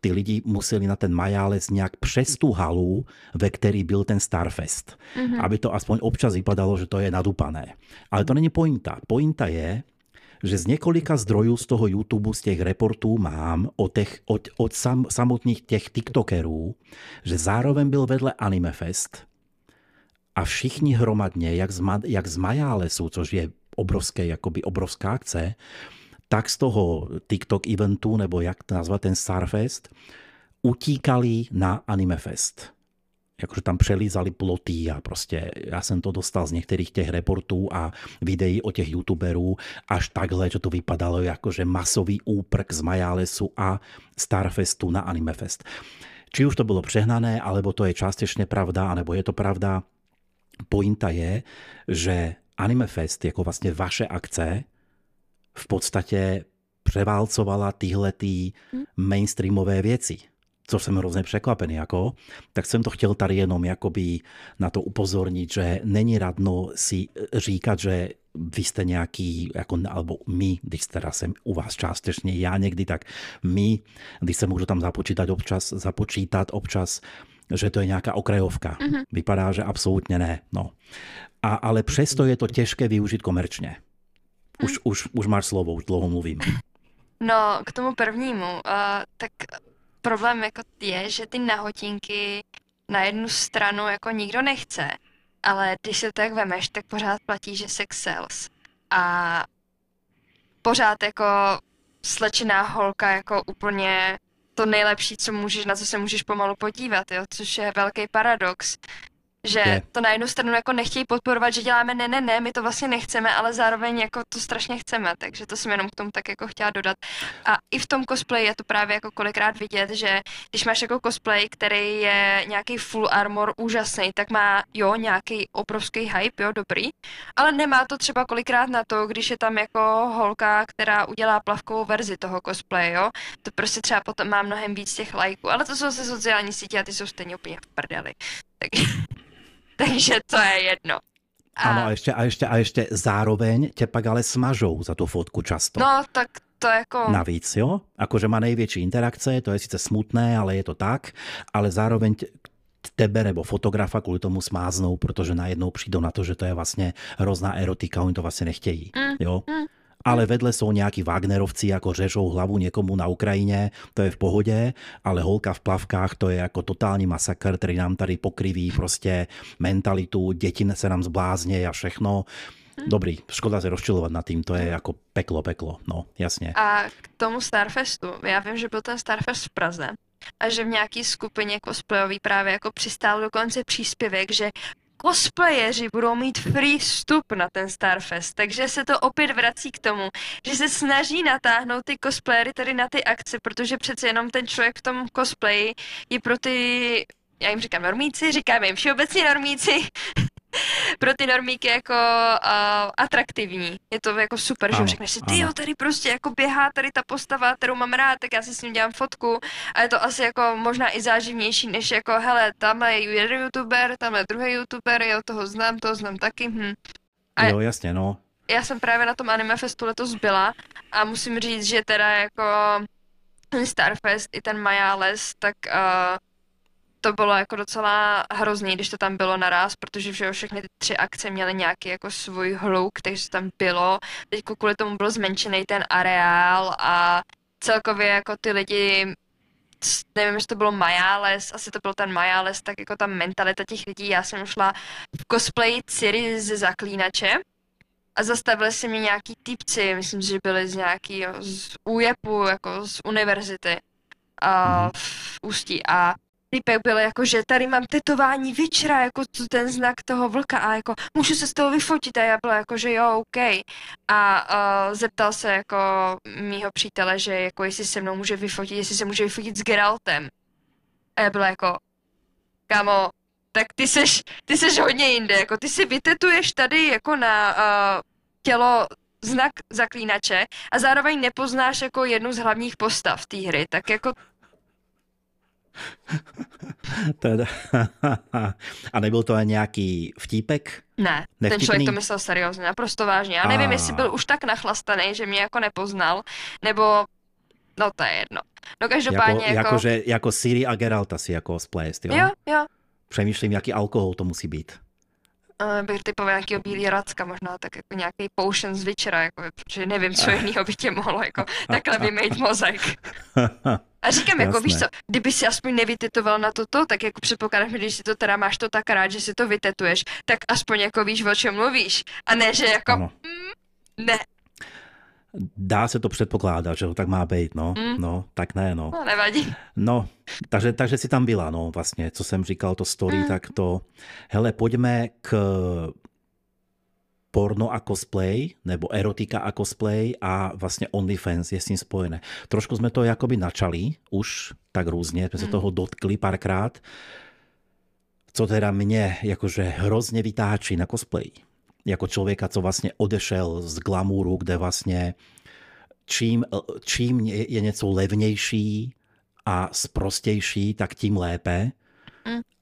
ty lidi museli na ten Majáles nějak přes tu halu, ve který byl ten Starfest. Mm-hmm. Aby to aspoň občas vypadalo, že to je nadupané. Ale to není pointa. Pointa je, že z několika zdrojů z toho YouTube, z těch reportů mám od, těch, od, od sam, samotných těch TikTokerů, že zároveň byl vedle Anime Fest, a všichni hromadně, jak z, jak z Majálesu, což je obrovské, jakoby obrovská akce, tak z toho TikTok eventu, nebo jak to nazvat, ten Starfest, utíkali na Animefest. Jakože tam přelízali ploty a prostě já jsem to dostal z některých těch reportů a videí o těch youtuberů až takhle, že to vypadalo jakože masový úprk z Majálesu a Starfestu na Animefest. Či už to bylo přehnané, alebo to je částečně pravda, anebo je to pravda, pointa je, že Anime Fest jako vlastně vaše akce v podstatě převálcovala tyhle tý mainstreamové věci. Co jsem hrozně překvapený, jako, tak jsem to chtěl tady jenom jakoby na to upozornit, že není radno si říkat, že vy jste nějaký, jako, alebo my, když teda jsem u vás částečně, já někdy, tak my, když se můžu tam započítat občas, započítat občas že to je nějaká okrajovka. Mm-hmm. Vypadá, že absolutně ne. No. A, ale přesto je to těžké využít komerčně. Už, mm. už, už máš slovo, už dlouho mluvím. No, k tomu prvnímu, uh, tak problém jako je, že ty nahotinky na jednu stranu jako nikdo nechce, ale když se tak vemeš, tak pořád platí, že sex sells. A pořád jako slečená holka jako úplně to nejlepší, co můžeš, na co se můžeš pomalu podívat, jo, což je velký paradox, že je. to na jednu stranu jako nechtějí podporovat, že děláme ne, ne, ne, my to vlastně nechceme, ale zároveň jako to strašně chceme, takže to jsem jenom k tomu tak jako chtěla dodat. A i v tom cosplay je to právě jako kolikrát vidět, že když máš jako cosplay, který je nějaký full armor úžasný, tak má jo nějaký obrovský hype, jo, dobrý, ale nemá to třeba kolikrát na to, když je tam jako holka, která udělá plavkovou verzi toho cosplay, jo, to prostě třeba potom má mnohem víc těch lajků, ale to jsou zase sociální sítě a ty jsou stejně úplně v prdeli. Takže... Takže to je jedno. A... Ano, a ještě, a, ještě, a ještě zároveň tě pak ale smažou za tu fotku často. No, tak to jako... Navíc, jo? Akože má největší interakce, to je sice smutné, ale je to tak, ale zároveň tebe nebo fotografa kvůli tomu smáznou, protože najednou přijdou na to, že to je vlastně hrozná erotika, oni to vlastně nechtějí. Mm, jo? Mm ale vedle jsou nějaký Wagnerovci, jako řežou hlavu někomu na Ukrajině, to je v pohodě, ale holka v plavkách, to je jako totální masakr, který nám tady pokriví prostě mentalitu, děti se nám zblázně a všechno. Dobrý, škoda se rozčilovat nad tím, to je jako peklo, peklo, no, jasně. A k tomu Starfestu, já vím, že byl ten Starfest v Praze a že v nějaký skupině cosplayový právě jako přistál dokonce příspěvek, že cosplayeři budou mít free vstup na ten Starfest, takže se to opět vrací k tomu, že se snaží natáhnout ty cosplayery tady na ty akce, protože přece jenom ten člověk v tom cosplayi je pro ty já jim říkám normíci, říkáme jim všeobecně normíci, pro ty normíky jako uh, atraktivní. Je to jako super, ano, že řekneš si, ty jo, tady prostě jako běhá tady ta postava, kterou mám rád, tak já si s ním dělám fotku a je to asi jako možná i záživnější, než jako, hele, tamhle je jeden youtuber, tamhle je druhý youtuber, jo, toho znám, toho znám taky, hm. A jo, jasně, no. Já jsem právě na tom Anime Festu letos byla a musím říct, že teda jako Starfest i ten Majales, tak uh, to bylo jako docela hrozný, když to tam bylo naraz, protože že všechny ty tři akce měly nějaký jako svůj hluk, takže tam bylo. Teď kvůli tomu byl zmenšený ten areál a celkově jako ty lidi nevím, jestli to bylo Majales, asi to byl ten Majales, tak jako ta mentalita těch lidí, já jsem šla v cosplay Ciri ze Zaklínače a zastavili se mi nějaký typci, myslím, že byli z nějaký z UJEPu, jako z univerzity a v Ústí. A typek byl jako, že tady mám tetování Witchera, jako ten znak toho vlka a jako můžu se z toho vyfotit a já byla jako, že jo, OK. A uh, zeptal se jako mýho přítele, že jako jestli se mnou může vyfotit, jestli se může vyfotit s Geraltem. A já byla jako, kamo, tak ty seš, ty seš hodně jinde, jako ty si vytetuješ tady jako na uh, tělo znak zaklínače a zároveň nepoznáš jako jednu z hlavních postav té hry, tak jako teda. A nebyl to nějaký vtípek? Ne, Nevtipný? ten člověk to myslel seriózně, naprosto vážně. Já nevím, A... jestli byl už tak nachlastaný, že mě jako nepoznal, nebo No to je jedno. No každopádně jako... Jako, jako, že, jako Siri a Geralt asi jako splést, jo? Jo, jo. Přemýšlím, jaký alkohol to musí být. Uh, bych typoval nějakého bílý racka, možná tak jako nějaký potion z Witchera, jako, protože nevím, co jiného by tě mohlo jako takhle vymejt mozek. A říkám, jako víš co, kdyby si aspoň nevytetoval na toto, tak jako předpokládám, že když si to teda máš to tak rád, že si to vytetuješ, tak aspoň jako víš, o čem mluvíš. A ne, že jako, mm, ne. Dá se to předpokládat, že to tak má být, no. Mm. No, tak ne, no. No, nevadí. No, takže, takže si tam byla, no, vlastně, co jsem říkal, to story, mm. tak to, hele, pojďme k porno a cosplay, nebo erotika a cosplay a vlastně OnlyFans je s tím spojené. Trošku jsme to jakoby načali už tak různě, jsme se hmm. toho dotkli párkrát, co teda mě jakože hrozně vytáčí na cosplay. Jako člověka, co vlastně odešel z glamuru, kde vlastně čím, čím je něco levnější a sprostější, tak tím lépe.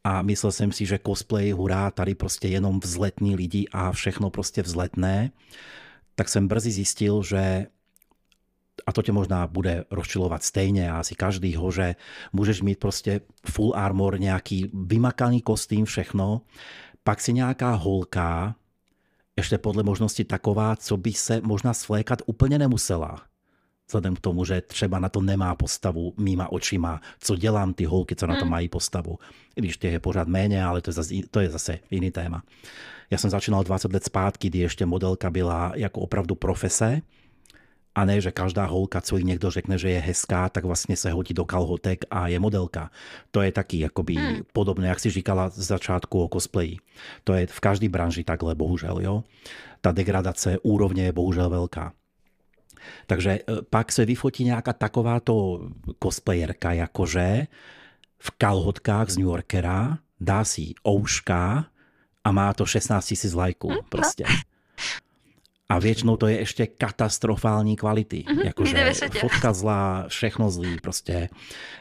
A myslel jsem si, že cosplay, hurá, tady prostě jenom vzletní lidi a všechno prostě vzletné. Tak jsem brzy zjistil, že a to tě možná bude rozčilovat stejně a asi každýho, že můžeš mít prostě full armor, nějaký vymakaný kostým, všechno, pak si nějaká holka, ještě podle možnosti taková, co by se možná svlékat úplně nemusela vzhledem k tomu, že třeba na to nemá postavu mýma očima, co dělám ty holky, co na to hmm. mají postavu. I když těch je pořád méně, ale to je, zase, to je zase jiný téma. Já jsem začínal 20 let zpátky, kdy ještě modelka byla jako opravdu profese, a ne, že každá holka, co jí někdo řekne, že je hezká, tak vlastně se hodí do kalhotek a je modelka. To je taky jakoby hmm. podobné, jak si říkala z začátku o cosplayi. To je v každé branži takhle, bohužel, jo. Ta degradace úrovně je bohužel velká. Takže e, pak se vyfotí nějaká takováto cosplayerka, jakože v kalhotkách z New Yorkera, dá si ouška a má to 16 000 lajků prostě. A většinou to je ještě katastrofální kvality. Mhm, Jakože fotka zlá, všechno zlý prostě.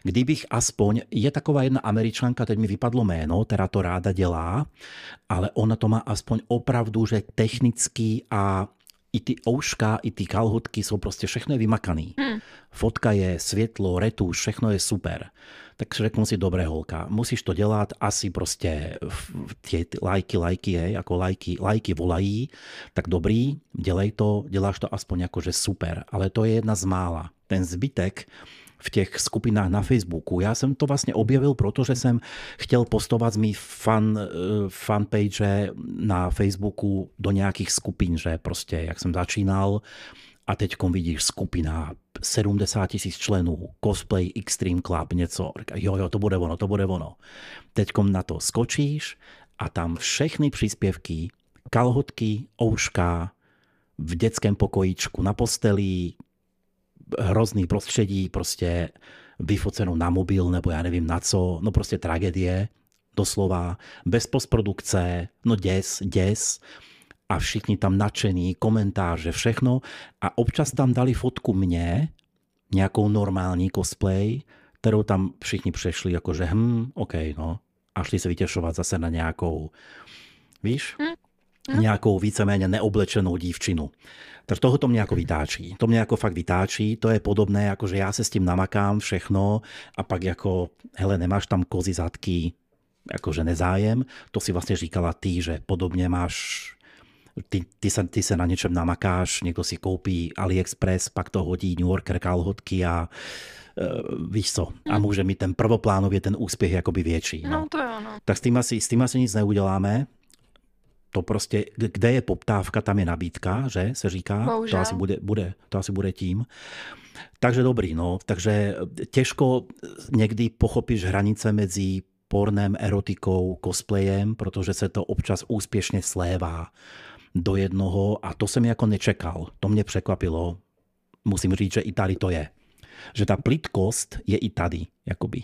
Kdybych aspoň, je taková jedna američanka, teď mi vypadlo jméno, která to ráda dělá, ale ona to má aspoň opravdu, že technický a i ty ouška, i ty kalhotky jsou prostě všechno je vymakaný. Hmm. Fotka je, světlo, retuš, všechno je super. Tak řeknu si, dobré holka, musíš to dělat, asi prostě ty lajky, lajky, hej, jako lajky, lajky volají, tak dobrý, dělej to, děláš to aspoň jakože super, ale to je jedna z mála. Ten zbytek v těch skupinách na Facebooku. Já jsem to vlastně objevil, protože jsem chtěl postovat z mý fan, eh, fanpage na Facebooku do nějakých skupin, že prostě jak jsem začínal a teď vidíš skupina 70 tisíc členů, cosplay Extreme Club, něco. Jo, jo, to bude ono, to bude ono. Teď na to skočíš a tam všechny příspěvky, kalhotky, ouška, v dětském pokojíčku na posteli, hrozný prostředí, prostě vyfoceno na mobil nebo já nevím na co, no prostě tragédie, doslova, bez postprodukce, no děs, děs a všichni tam nadšení, komentáře, všechno. A občas tam dali fotku mě, nějakou normální cosplay, kterou tam všichni přešli jakože hm, OK, no, a šli se vytěšovat zase na nějakou, víš, Hm. nějakou víceméně neoblečenou dívčinu. Takže toho to mě jako vytáčí. To mě jako fakt vytáčí. To je podobné, jako že já se s tím namakám všechno a pak jako, hele, nemáš tam kozy zadky, jakože nezájem. To si vlastně říkala ty, že podobně máš ty, ty, se, ty se na něčem namakáš, někdo si koupí AliExpress, pak to hodí New Yorker kalhotky a uh, víš co, a může mít ten prvoplánově ten úspěch jakoby větší. No. No to jo, no. Tak s tím, asi, s tím asi nic neuděláme. To prostě, kde je poptávka, tam je nabídka, že se říká. Bohužel. To asi bude, bude, to asi bude tím. Takže dobrý, no. Takže těžko někdy pochopíš hranice mezi pornem, erotikou, cosplayem, protože se to občas úspěšně slévá do jednoho a to jsem jako nečekal. To mě překvapilo. Musím říct, že i tady to je. Že ta plitkost je i tady, jakoby.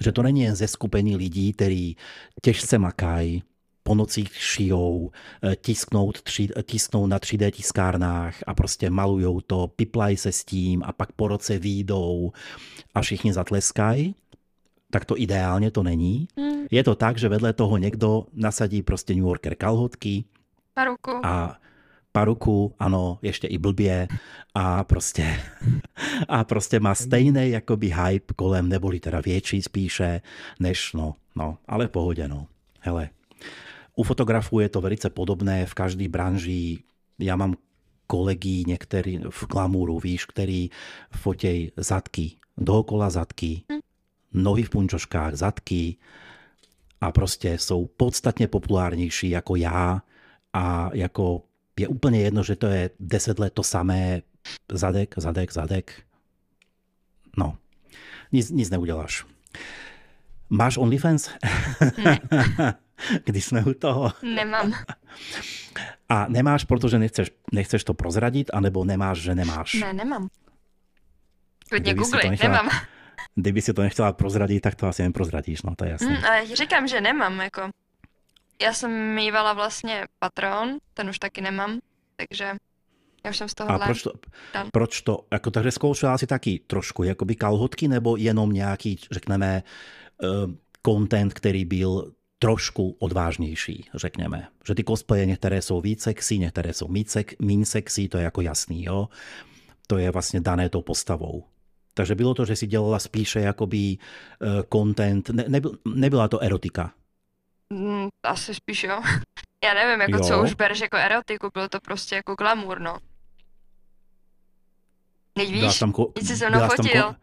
Že to není jen ze skupení lidí, kteří těžce makají, po nocích šijou, eh, tisknou, tři, tisknou na 3D tiskárnách a prostě malujou to, piplají se s tím a pak po roce výjdou a všichni zatleskají. Tak to ideálně to není. Hm, Je to tak, že vedle toho někdo nasadí prostě New Yorker kalhotky na ruku. a paruku, ano, ještě i blbě a prostě, a prostě má stejný jakoby hype kolem, neboli teda větší spíše, než no, no, ale v pohodě, no. Hele, u fotografů je to velice podobné v každé branži. Já mám kolegy některý v glamouru, víš, který fotěj zadky, dookola zadky, nohy v punčoškách, zadky a prostě jsou podstatně populárnější jako já a jako je úplně jedno, že to je deset let to samé, zadek, zadek, zadek. No, nic, nic neuděláš. Máš OnlyFans? Ne, Když jsme u toho. nemám. A nemáš, protože nechceš, nechceš to prozradit, anebo nemáš, že nemáš. Ne, nemám. Klidně Kdyby googli, nechala- nemám. Kdyby si to nechtěla prozradit, tak to asi neprozradíš, no to je jasné. Ale říkám, že nemám, jako. Já jsem mývala vlastně Patron, ten už taky nemám, takže já už jsem z A tohohle. proč to, Dan. proč to, jako takže zkoušela si taky trošku jakoby kalhotky, nebo jenom nějaký, řekneme, eh, content, který byl trošku odvážnější, řekněme. Že ty cosplaye některé jsou víc sexy, některé jsou sek, míň sexy, to je jako jasný, jo. To je vlastně dané tou postavou. Takže bylo to, že si dělala spíše jakoby eh, content, ne, nebyl, nebyla to erotika. Mm, asi spíš jo. Já nevím, jako Jo. co už bereš jako erotiku, bylo to prostě jako glamour, no. Teď Byla víš, tam ko- nic se mnou byla tam fotil.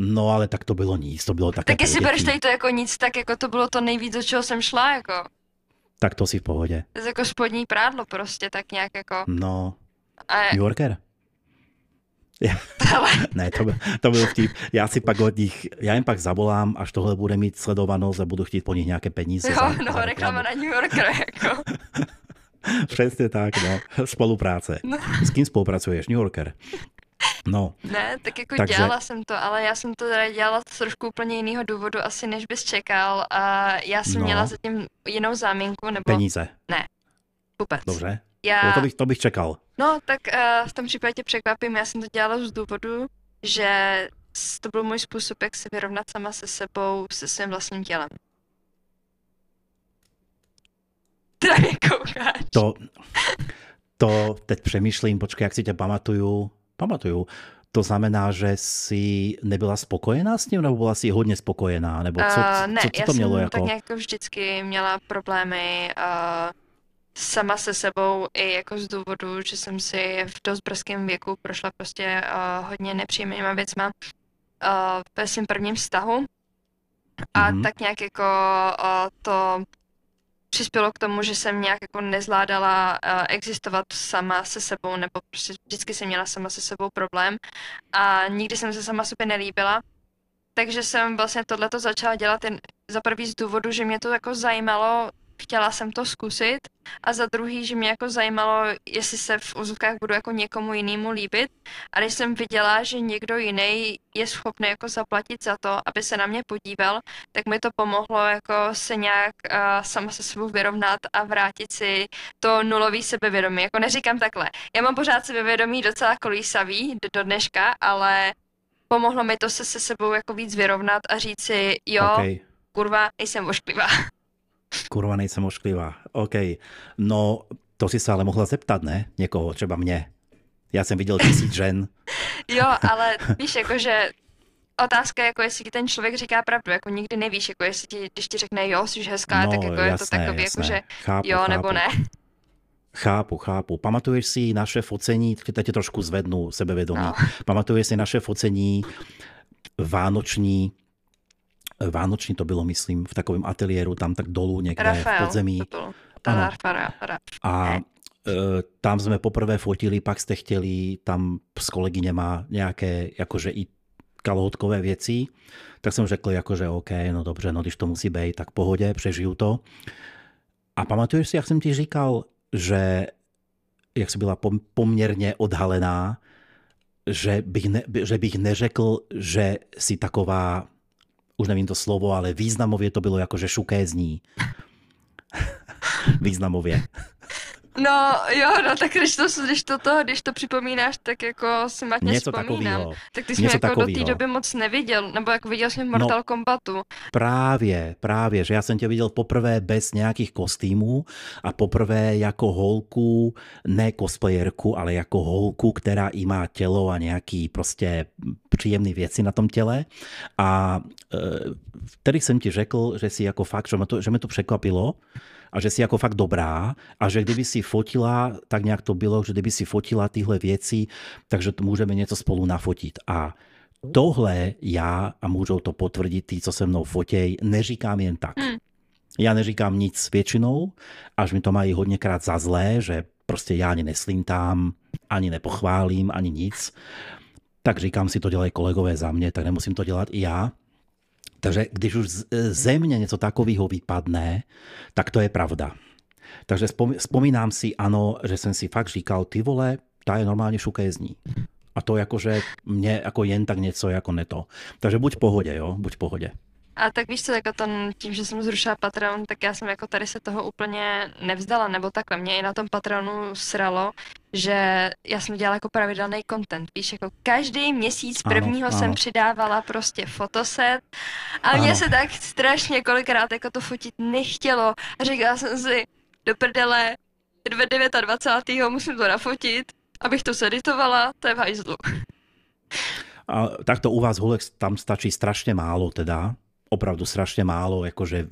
No ale tak to bylo nic, to bylo také tak jestli bereš tady to jako nic, tak jako to bylo to nejvíc, do čeho jsem šla, jako. Tak to si v pohodě. To je jako spodní prádlo prostě, tak nějak jako. No, A, New Yorker? Ne, to byl, to byl vtip. Já si pak od nich, já jim pak zavolám, až tohle bude mít sledovanost a budu chtít po nich nějaké peníze. jo, za, no, za reklama na New Yorker, jako. Přesně tak, no. Spolupráce. No. S kým spolupracuješ? New Yorker. No, Ne, tak jako Takže- dělala jsem to, ale já jsem to teda dělala z trošku úplně jiného důvodu asi, než bys čekal. A já jsem No. měla zatím jinou záminku, nebo peníze. vůbec. Dobře. Já... No, to, bych, to bych čekal. No, tak uh, v tom případě tě překvapím, já jsem to dělala z důvodu, že to byl můj způsob, jak se vyrovnat sama se sebou, se svým vlastním tělem. To mě koukáš. To, to teď přemýšlím, počkej, jak si tě pamatuju. Pamatuju. To znamená, že si nebyla spokojená s tím, nebo byla si hodně spokojená? Nebo co, uh, ne, co, co to já mělo jsem jako? tak nějak vždycky měla problémy uh, sama se sebou i jako z důvodu, že jsem si v dost brzkém věku prošla prostě uh, hodně nepříjemnýma věcma uh, ve svém prvním vztahu. A Mhm. tak nějak jako uh, to přispělo k tomu, že jsem nějak jako nezvládala uh, existovat sama se sebou, nebo prostě vždycky jsem měla sama se sebou problém a nikdy jsem se sama sobě nelíbila. Takže jsem vlastně tohleto začala dělat jen za prvý z důvodu, že mě to jako zajímalo, chtěla jsem to zkusit a za druhý, že mě jako zajímalo, jestli se v úzovkách budu jako někomu jinému líbit. A když jsem viděla, že někdo jiný je schopný jako zaplatit za to, aby se na mě podíval, tak mi to pomohlo jako se nějak uh, sama se sebou vyrovnat a vrátit si to nulový sebevědomí. Jako neříkám takhle. Já mám pořád sebevědomí docela kolísavý do, do dneška, ale pomohlo mi to se se sebou jako víc vyrovnat a říct si, jo, OK. kurva, nejsem ošklivá. Kurva, nejsem ošklivá. OK. No, to si se ale mohla zeptat, ne? Někoho, třeba mě. Já jsem viděl tisíc žen. Jo, ale víš, jakože otázka je, jako jestli ti ten člověk říká pravdu, jako nikdy nevíš, jako jestli ti, když ti řekne jo, jsi hezká, No, tak jako je to jasné, takový, jasné. jakože Chápu, jo chápu. nebo ne. Chápu, chápu. Pamatuješ si naše focení, teď tě trošku zvednu sebevědomí. No. Pamatuješ si naše focení vánoční, vánoční to bylo, myslím, v takovém ateliéru, tam tak dolů někde v Rafael, podzemí. to Ano. A e, tam jsme poprvé fotili, pak jste chtěli tam s kolegyněma nějaké jakože i kalhotkové věci, tak jsem řekl jakože OK, no dobře, no když to musí být, tak v pohodě, přežiju to. A pamatuješ si, jak jsem ti říkal, že jak jsi byla pom- poměrně odhalená, že bych, ne, že bych neřekl, že si taková, už nevím to slovo, ale významově to bylo jakože šukézní. významově. No jo, no tak když to, když to, to, když to připomínáš, tak jako si matně Něco vzpomínám. takového. Tak ty jsi mě Něco jako do takovýho. té doby moc neviděl, nebo jako viděl jsi mě v No. Mortal Kombatu. Právě, právě, že já jsem tě viděl poprvé bez nějakých kostýmů a poprvé jako holku, ne cosplayerku, ale jako holku, která i má tělo a nějaký prostě příjemný věci na tom těle. A e, vtedy jsem ti řekl, že si jako fakt, že mě to, že mě to překvapilo, a že si jako fakt dobrá a že kdyby si fotila, tak nějak to bylo, že kdyby si fotila tyhle věci, takže to můžeme něco spolu nafotit. A tohle já, a můžou to potvrdit tí, co se mnou fotěj, neříkám jen tak. Hmm. Já neříkám nic většinou, až mi to mají hodněkrát za zlé, že prostě já ani neslintám, ani nepochválím, ani nic. Tak říkám si, to dělají kolegové za mě, tak nemusím to dělat i já. Takže když už z- ze mě něco takového vypadne, tak to je pravda. Takže vzpomínám si, ano, že jsem si fakt říkal, ty vole, ta je normálně šukézní. A to jakože mě jako jen tak něco jako neto. Takže buď v pohodě, jo, buď v pohodě. A tak víš co, jako ten, tím, že jsem zrušila Patreon, tak já jsem jako tady se toho úplně nevzdala, nebo takhle. Mě i na tom Patreonu sralo, že já jsem dělala jako pravidelný content, víš, jako každý měsíc Ano, prvního jsem ano. přidávala prostě fotoset a mně Ano. se tak strašně kolikrát jako to fotit nechtělo a říkala jsem si, do prdele, 29. musím to nafotit, abych to seditovala, to je v hajzlu. A takto u vás holek tam stačí strašně málo teda, opravdu strašně málo, jakože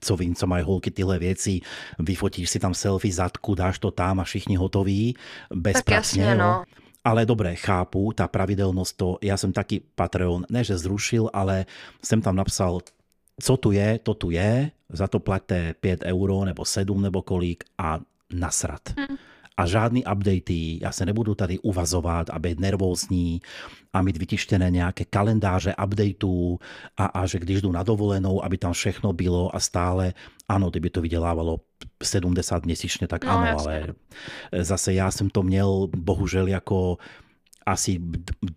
co vím, co mají holky tyhle věci, vyfotíš si tam selfie zadku, dáš to tam a všichni hotoví, bezpracně, Tak no. Ale dobré, chápu, tá pravidelnosť to, ja som taký Patreon, ne že zrušil, ale jsem tam napsal, co tu je, to tu je, za to platte 5 euro nebo 7 nebo kolik a nasrat. Hm. A žádný updaty, já se nebudu tady uvazovat a být nervózní a mít vytištěné nějaké kalendáře updateů a, a že když jdu na dovolenou, aby tam všechno bylo a stále, ano, kdyby to vydělávalo 70 měsíčně, tak No, ano, jasně. ale zase já jsem to měl bohužel jako asi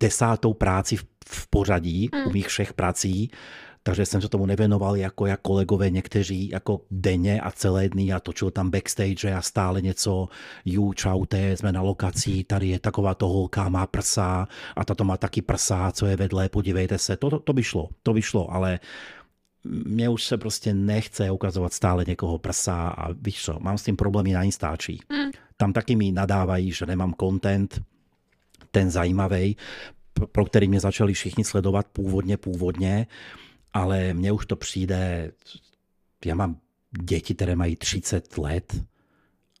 desátou práci v, v pořadí Hmm. u mých všech prací, takže jsem se tomu nevěnoval jako jak kolegové někteří jako denně a celé dny a točil tam backstage a stále něco, ju, čaute, jsme na lokaci, tady je taková to holka, má prsa a tato má taky prsa, co je vedle, podívejte se, to, to, to by šlo, to by šlo, ale mně už se prostě nechce ukazovat stále někoho prsa a víš co, mám s tím problémy na Instači. Mm. Tam taky mi nadávají, že nemám content, ten zajímavý, pro který mě začali všichni sledovat původně, původně, ale mně už to přijde, já mám děti, které mají 30 let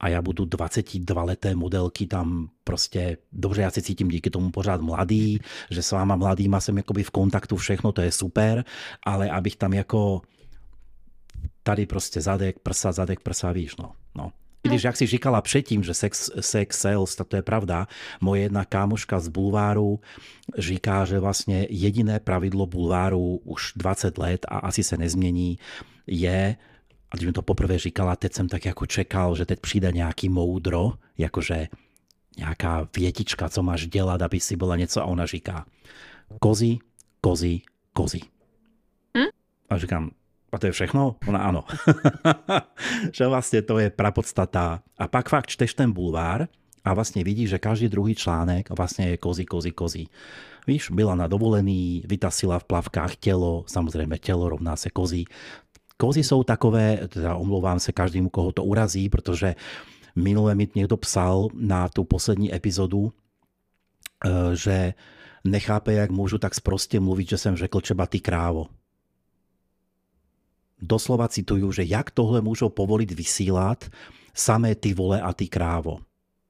a já budu 22 leté modelky tam prostě, dobře, já se cítím díky tomu pořád mladý, že s váma mladýma jsem jakoby v kontaktu, všechno, to je super, ale abych tam jako tady prostě zadek, prsa, zadek, prsa, víš, no. no. Když, jak si říkala předtím, že sex, sex sales, tak to je pravda, moje jedna kámoška z bulváru říká, že vlastně jediné pravidlo bulváru už 20 let a asi se nezmění, je, a když mi to poprvé říkala, teď jsem tak jako čekal, že teď přijde nějaký moudro, jakože nějaká větička, co máš dělat, aby si byla něco a ona říká kozy, kozy, kozy. Hm? A říkám, a to je všechno? Ona ano. že vlastně to je prapodstata. A pak fakt čteš ten bulvár a vlastně vidíš, že každý druhý článek vlastně je kozy, kozy, kozy. Víš, byla na dovolený, vytasila v plavkách tělo, samozřejmě tělo rovná se kozy. Kozy jsou takové, teda omlouvám se každému, koho to urazí, protože minule mi někdo psal na tu poslední epizodu, eh, že nechápe, jak můžu tak sprostě mluvit, že jsem řekl třeba ty krávo doslova citujú, že jak tohle můžou povolit vysílat samé ty vole a ty krávo.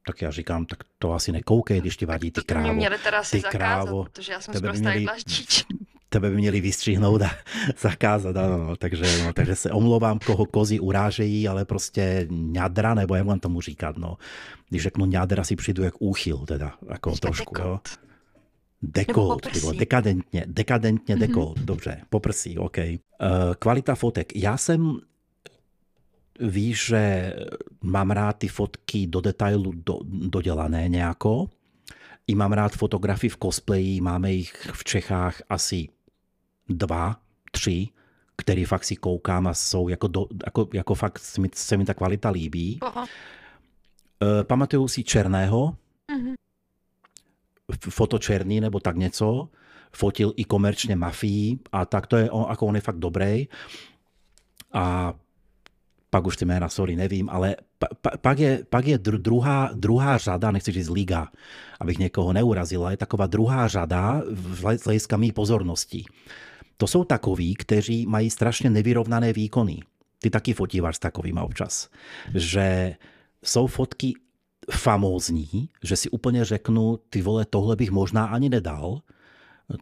Tak já říkám, tak to asi nekoukej, když ti vadí ty krávo. To měli teda asi ty zakázat, krávo, protože já jsem zprostá měli, Tebe by měli vystřihnout a zakázat, ano, no, takže, no, takže se omlouvám, koho kozy urážejí, ale prostě ňadra, nebo jak mám tomu říkat, no. Když řeknu ňadra, si přijdu jak úchyl, teda, jako trošku, jo. Dekolt, dekadentně, dekadentně mm-hmm. dekolt, dobře, poprsí, OK. Uh, kvalita fotek. Já jsem víš, že mám rád ty fotky do detailu do, dodělané nějako. I mám rád fotografii v cosplayi, máme jich v Čechách asi dva, tři, který fakt si koukám a jsou jako, do, jako, jako fakt se mi, se mi ta kvalita líbí. Aha. Uh, pamatuju si Černého, mm-hmm fotočerný nebo tak něco, fotil i komerčně mafii a tak to je, on, jako on je fakt dobrý. A pak už ty jména, sorry, nevím, ale pa, pa, pak je, pak je druhá, druhá řada, nechci říct liga, abych někoho neurazila, je taková druhá řada v hlediska mý pozornosti. To jsou takoví, kteří mají strašně nevyrovnané výkony. Ty taky fotíváš s takovými občas. Že jsou fotky famózní, že si úplně řeknu, ty vole, tohle bych možná ani nedal,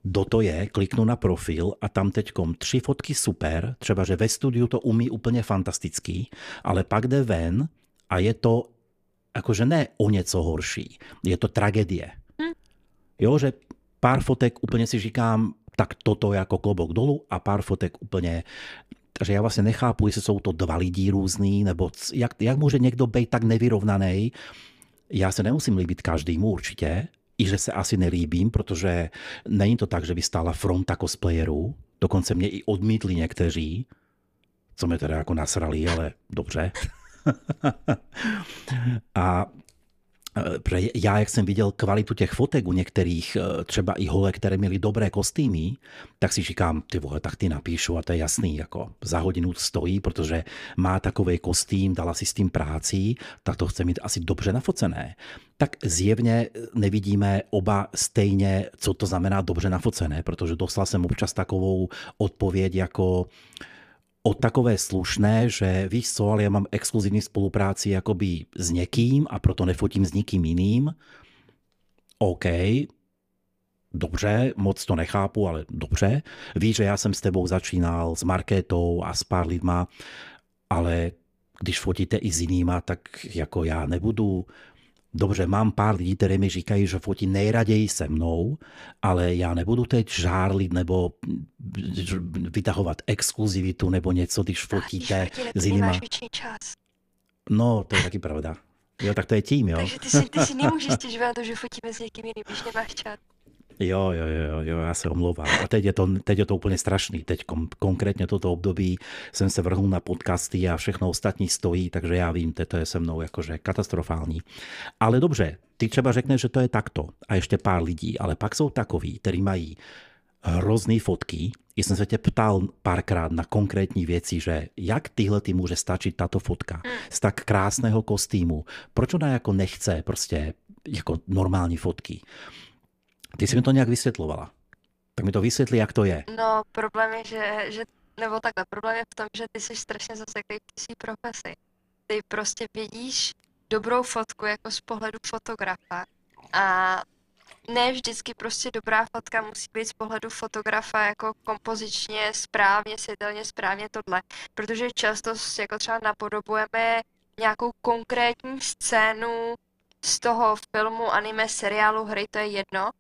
do to je, kliknu na profil a tam teďkom tři fotky super, třeba, že ve studiu to umí úplně fantasticky, ale pak jde ven a je to jakože ne o něco horší, je to tragédie. Jo, že pár fotek úplně si říkám, tak toto jako klobok dolů a pár fotek úplně takže já vlastně nechápu, jestli jsou to dva lidi různý, nebo jak, jak může někdo být tak nevyrovnaný, já se nemusím líbit každému určitě, i že se asi nelíbím, protože není to tak, že by stála fronta cosplayerů, dokonce mě i odmítli někteří, co mě teda jako nasrali, ale dobře. a já, jak jsem viděl kvalitu těch fotek u některých, eh, třeba i hole, které měly dobré kostýmy, tak si říkám, ty vole, tak ty napíšu a to je jasný, jako za hodinu stojí, protože má takový kostým, dala si s tím práci, tak to chce mít asi dobře nafocené. Tak zjevně nevidíme oba stejně, co to znamená dobře nafocené, protože dostal jsem občas takovou odpověď jako, o takové slušné, že víš co, ale já mám exkluzivní spolupráci jakoby s někým a proto nefotím s nikým jiným. OK, dobře, moc to nechápu, ale dobře. Víš, že já jsem s tebou začínal s Markétou a s pár lidma, ale když fotíte i s jinýma, tak jako já nebudu Dobře, mám pár lidí, které mi říkají, že fotí nejraději se mnou, ale já nebudu teď žárlit nebo vytahovat exkluzivitu nebo něco, když fotíte s jinýma. No, to je taky pravda. Jo, tak to je tím, jo. Takže ty si, ty si nemůžeš stěžovat to, že fotíme s někým jiným, když nemáš čas. Jo, jo, jo, jo, já se omlouvám. A teď je to, teď je to úplně strašný. Teď kom, konkrétně toto období jsem se vrhnul na podcasty a všechno ostatní stojí, takže já vím, to je se mnou jakože katastrofální. Ale dobře, ty třeba řekneš, že to je takto a ještě pár lidí, ale pak jsou takoví, kteří mají hrozný fotky. Já jsem se tě ptal párkrát na konkrétní věci, že jak tyhle ty může stačit tato fotka z tak krásného kostýmu. Proč ona jako nechce prostě jako normální fotky? Ty jsi mi to nějak vysvětlovala. Tak mi to vysvětli, jak to je. No, problém je, že, že nebo takhle, problém je v tom, že ty jsi strašně zaseklý v té profesi. Ty prostě vidíš dobrou fotku jako z pohledu fotografa a ne vždycky prostě dobrá fotka musí být z pohledu fotografa jako kompozičně správně, světelně správně tohle, protože často jako třeba napodobujeme nějakou konkrétní scénu z toho filmu, anime, seriálu, hry, to je jedno,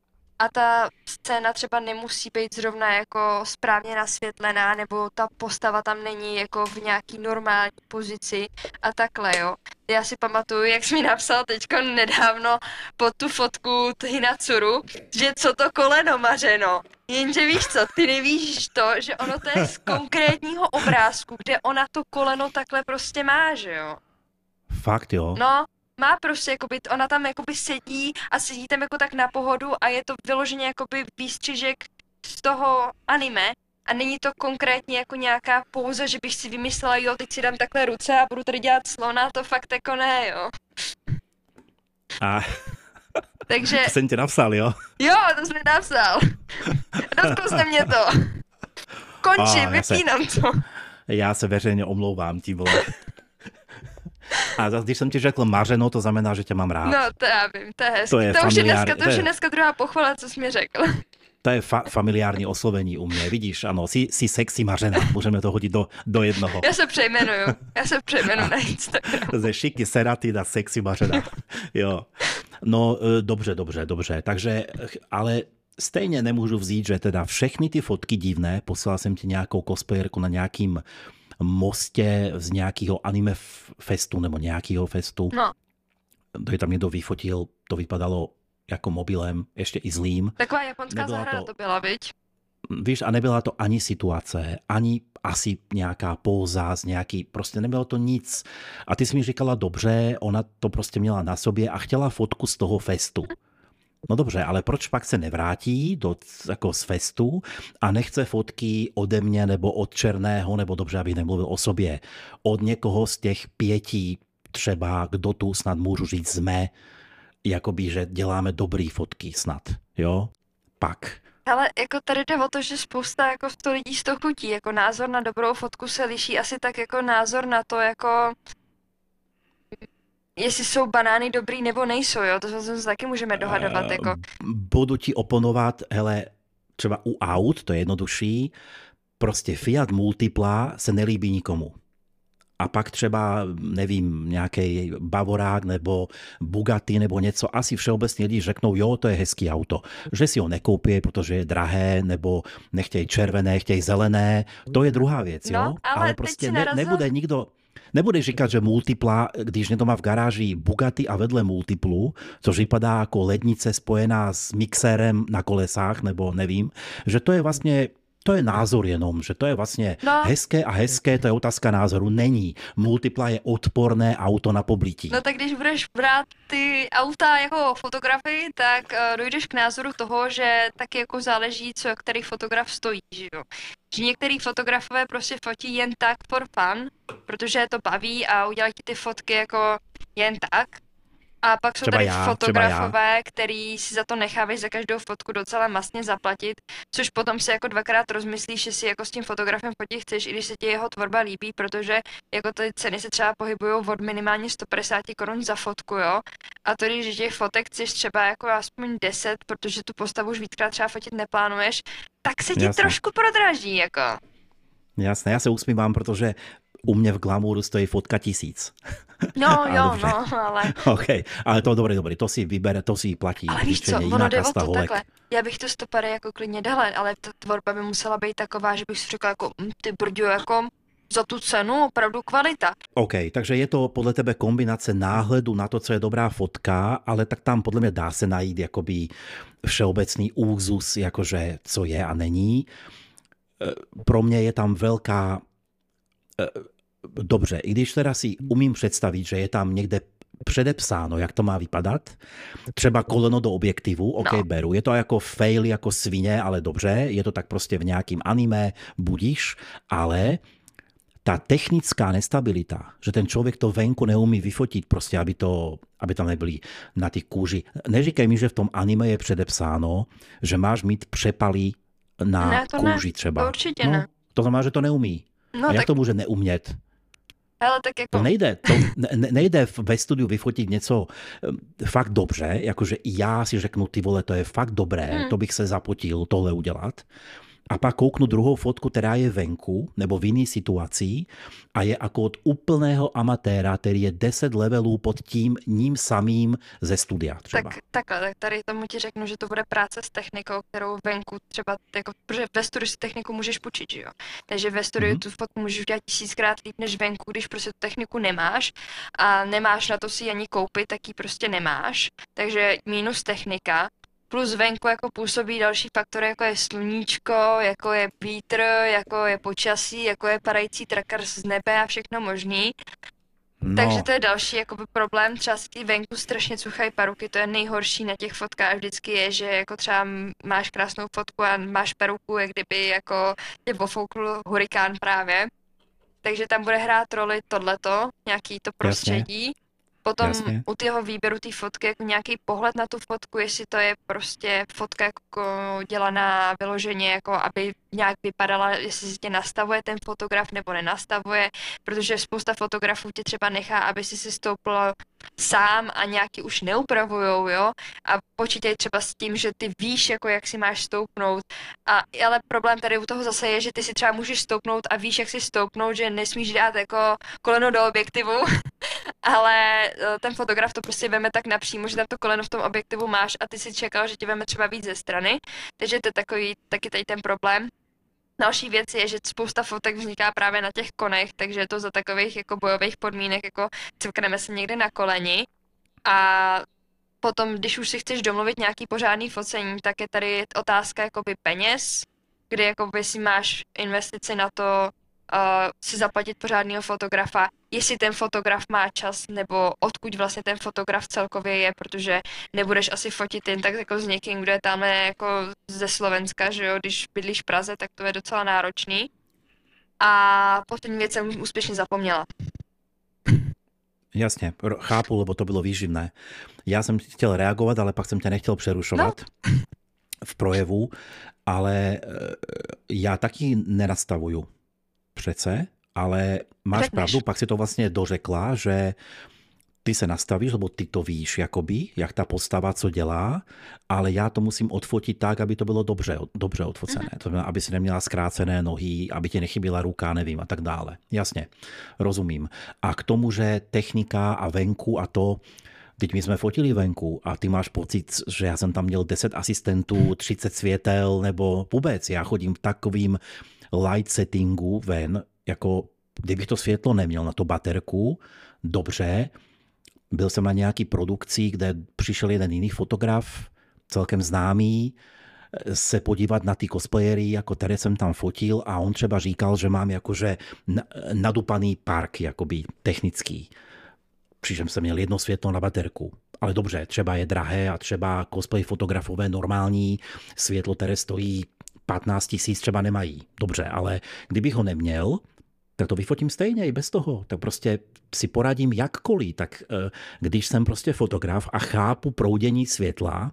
a ta scéna třeba nemusí být zrovna jako správně nasvětlená, nebo ta postava tam není jako v nějaký normální pozici a takhle, jo. Já si pamatuju, jak jsi mi napsal teďko nedávno pod tu fotku Hinacuru, že co to koleno mařeno. Jenže víš co, ty nevíš to, že ono to je z konkrétního obrázku, kde ona to koleno takhle prostě má, že jo. Fakt jo? No, má prostě, jakoby, ona tam jakoby sedí a sedí tam jako tak na pohodu a je to vyloženě jakoby výstřižek z toho anime a není to konkrétně jako nějaká pouze, že bych si vymyslela, jo, teď si dám takhle ruce a budu tady dělat slona, to fakt jako ne, jo. A... Takže... To jsem tě napsal, jo? Jo, to jsem napsal. Dotkl jste mě to. Končím, vypínám se... to. Já se veřejně omlouvám, ti vole. A zase, když jsem ti řekl mařeno, to znamená, že tě mám rád. No, to já vím, to je hezky. To, je to už je dneska, to, to je dneska druhá pochvala, co jsi mi řekl. To je fa- familiární oslovení u mě. Vidíš, ano, jsi, jsi sexy mařena. Můžeme to hodit do, do jednoho. Já se přejmenuju. Já se přejmenuju na Instagram. Ze šiky seraty na sexy mařena. Jo. No, e, dobře, dobře, dobře. Takže, ale stejně nemůžu vzít, že teda všechny ty fotky divné, poslal jsem ti nějakou cosplayerku na nějakým mostě z nějakého anime festu nebo nějakého festu. No. To je tam někdo vyfotil, to vypadalo jako mobilem, ještě i zlým. Taková japonská nebyla zahrada to, to byla, viď? Víš, a nebyla to ani situace, ani asi nějaká póza z nějaký, prostě nebylo to nic. A ty jsi mi říkala, dobře, ona to prostě měla na sobě a chtěla fotku z toho festu. No dobře, ale proč pak se nevrátí do, jako z festu a nechce fotky ode mě nebo od Černého, nebo dobře, abych nemluvil o sobě, od někoho z těch pěti třeba, kdo tu snad můžu říct jsme, jakoby, že děláme dobrý fotky snad, jo? Pak. Ale jako tady jde o to, že spousta jako to lidí z toho chutí, jako názor na dobrou fotku se liší asi tak jako názor na to, jako jestli jsou banány dobrý nebo nejsou, jo, to se taky můžeme dohadovat, uh, jako. Budu ti oponovat, hele, třeba u aut, to je jednodušší, prostě Fiat Multipla se nelíbí nikomu. A pak třeba, nevím, nějaký Bavorák nebo Bugatti nebo něco, asi všeobecně lidi řeknou, jo, to je hezký auto. Že si ho nekoupí, protože je drahé, nebo nechtějí červené, chtějí zelené, to je druhá věc, jo. No, ale, ale prostě ne, nebude nikdo, Nebudeš říkat, že multipla, když někdo má v garáži Bugatti a vedle multiplu, což vypadá jako lednice spojená s mixérem na kolesách, nebo nevím, že to je vlastně to je názor jenom, že to je vlastně no. hezké a hezké, to je otázka názoru. Není. Multipla je odporné auto na poblití. No tak když budeš brát ty auta jako fotografy, tak uh, dojdeš k názoru toho, že taky jako záleží, co který fotograf stojí, že jo. Že některý fotografové prostě fotí jen tak for fun, protože to baví a udělají ti ty fotky jako jen tak. A pak jsou třeba tady já, fotografové, který si za to nechávají za každou fotku docela masně zaplatit, což potom si jako dvakrát rozmyslíš, že si jako s tím fotografem fotit chceš, i když se ti jeho tvorba líbí, protože jako ty ceny se třeba pohybují od minimálně 150 korun za fotku, jo. A to, když těch fotek chceš třeba jako aspoň 10, protože tu postavu už víckrát třeba fotit neplánuješ, tak se ti Jasne. trošku prodraží, jako. Jasné, já se usmívám, protože u mě v Glamouru stojí fotka tisíc. No jo, no, ale... OK, ale to dobré, dobré, to si vybere, to si platí. Ale víš co, ono jde o to takhle. Já bych to stopary jako klidně dala, ale ta tvorba by musela být taková, že bych si řekla jako, hm, ty brďo, jako za tu cenu opravdu kvalita. OK, takže je to podle tebe kombinace náhledu na to, co je dobrá fotka, ale tak tam podle mě dá se najít jakoby všeobecný úzus, jakože co je a není. E, pro mě je tam velká dobře, i když teda si umím představit, že je tam někde předepsáno, jak to má vypadat. Třeba koleno do objektivu, OK, no. beru. Je to jako fail, jako svině, ale dobře, je to tak prostě v nějakým anime, budíš, ale ta technická nestabilita, že ten člověk to venku neumí vyfotit, prostě, aby, to, aby tam nebyli na ty kůži. Neříkej mi, že v tom anime je předepsáno, že máš mít přepaly na ne, to kůži ne, třeba. To určitě no, ne. To znamená, že to neumí. No, A jak tak, to může neumět? ale tak jako... To nejde, to ne, nejde ve studiu vyfotit něco eh, fakt dobře, jakože i já si řeknu, ty vole, to je fakt dobré, hmm. to bych se zapotil tohle udělat a pak kouknu druhou fotku, která je venku nebo v jiný situaci a je jako od úplného amatéra, který je 10 levelů pod tím ním samým ze studia třeba. Tak, takhle, tak tady tomu ti řeknu, že to bude práce s technikou, kterou venku třeba, jako, protože ve studiu si techniku můžeš počít, že jo. Takže ve studiu mm-hmm. tu fotku můžeš udělat tisíckrát líp než venku, když prostě tu techniku nemáš a nemáš na to si ani koupit, tak ji prostě nemáš. Takže minus technika, plus venku jako působí další faktory, jako je sluníčko, jako je vítr, jako je počasí, jako je padající trakar z nebe a všechno možný. No. Takže to je další jakoby, problém, třeba si venku strašně cuchají paruky, to je nejhorší na těch fotkách vždycky je, že jako třeba máš krásnou fotku a máš peruku, jak kdyby jako tě pofoukl hurikán právě. Takže tam bude hrát roli tohleto, nějaký to prostředí. Jasně. Potom Jasně. u toho výběru té fotky jako nějaký pohled na tu fotku, jestli to je prostě fotka jako dělaná vyloženě, jako aby nějak vypadala, jestli si tě nastavuje ten fotograf nebo nenastavuje, protože spousta fotografů tě třeba nechá, aby si si stoupil sám a nějaký už neupravujou, jo, a počítají třeba s tím, že ty víš, jako jak si máš stoupnout, a, ale problém tady u toho zase je, že ty si třeba můžeš stoupnout a víš, jak si stoupnout, že nesmíš dát jako koleno do objektivu, ale e, ten fotograf to prostě veme tak napřímo, že tam to koleno v tom objektivu máš a ty si čekal, že tě veme třeba víc ze strany, takže to je takový, taky tady ten problém. Další věc je, že spousta fotek vzniká právě na těch konech, takže je to za takových jako bojových podmínek, jako cvkneme se někde na koleni a potom, když už si chceš domluvit nějaký pořádný focení, tak je tady otázka jakoby peněz, kdy jakoby si máš investici na to, si zaplatit pořádného fotografa, jestli ten fotograf má čas, nebo odkud vlastně ten fotograf celkově je, protože nebudeš asi fotit jen tak jako s někým, kdo je tam jako ze Slovenska, že jo, když bydlíš v Praze, tak to je docela náročný. A poslední věc jsem úspěšně zapomněla. Jasně, chápu, lebo to bylo výživné. Já jsem chtěl reagovat, ale pak jsem tě nechtěl přerušovat no. v projevu, ale e, já taky nenastavuju přece, ale máš Řekneš. pravdu, pak si to vlastně dořekla, že ty se nastavíš, lebo ty to víš, jakoby, jak ta postava co dělá, ale já to musím odfotit tak, aby to bylo dobře, dobře odfocené. Mm-hmm. To znamená, aby si neměla zkrácené nohy, aby ti nechybila ruka, nevím, a tak dále. Jasně, rozumím. A k tomu, že technika a venku a to, Teď my jsme fotili venku a ty máš pocit, že já jsem tam měl 10 asistentů, 30 světel, nebo vůbec. Já chodím takovým light settingu ven, jako kdybych to světlo neměl na to baterku, dobře, byl jsem na nějaký produkci, kde přišel jeden jiný fotograf, celkem známý, se podívat na ty cosplayery, jako které jsem tam fotil a on třeba říkal, že mám jakože nadupaný park, jakoby technický. Přičemž jsem měl jedno světlo na baterku. Ale dobře, třeba je drahé a třeba cosplay fotografové normální světlo, které stojí 15 tisíc třeba nemají. Dobře, ale kdybych ho neměl, tak to vyfotím stejně i bez toho. Tak prostě si poradím jakkoliv. Tak eh, když jsem prostě fotograf a chápu proudění světla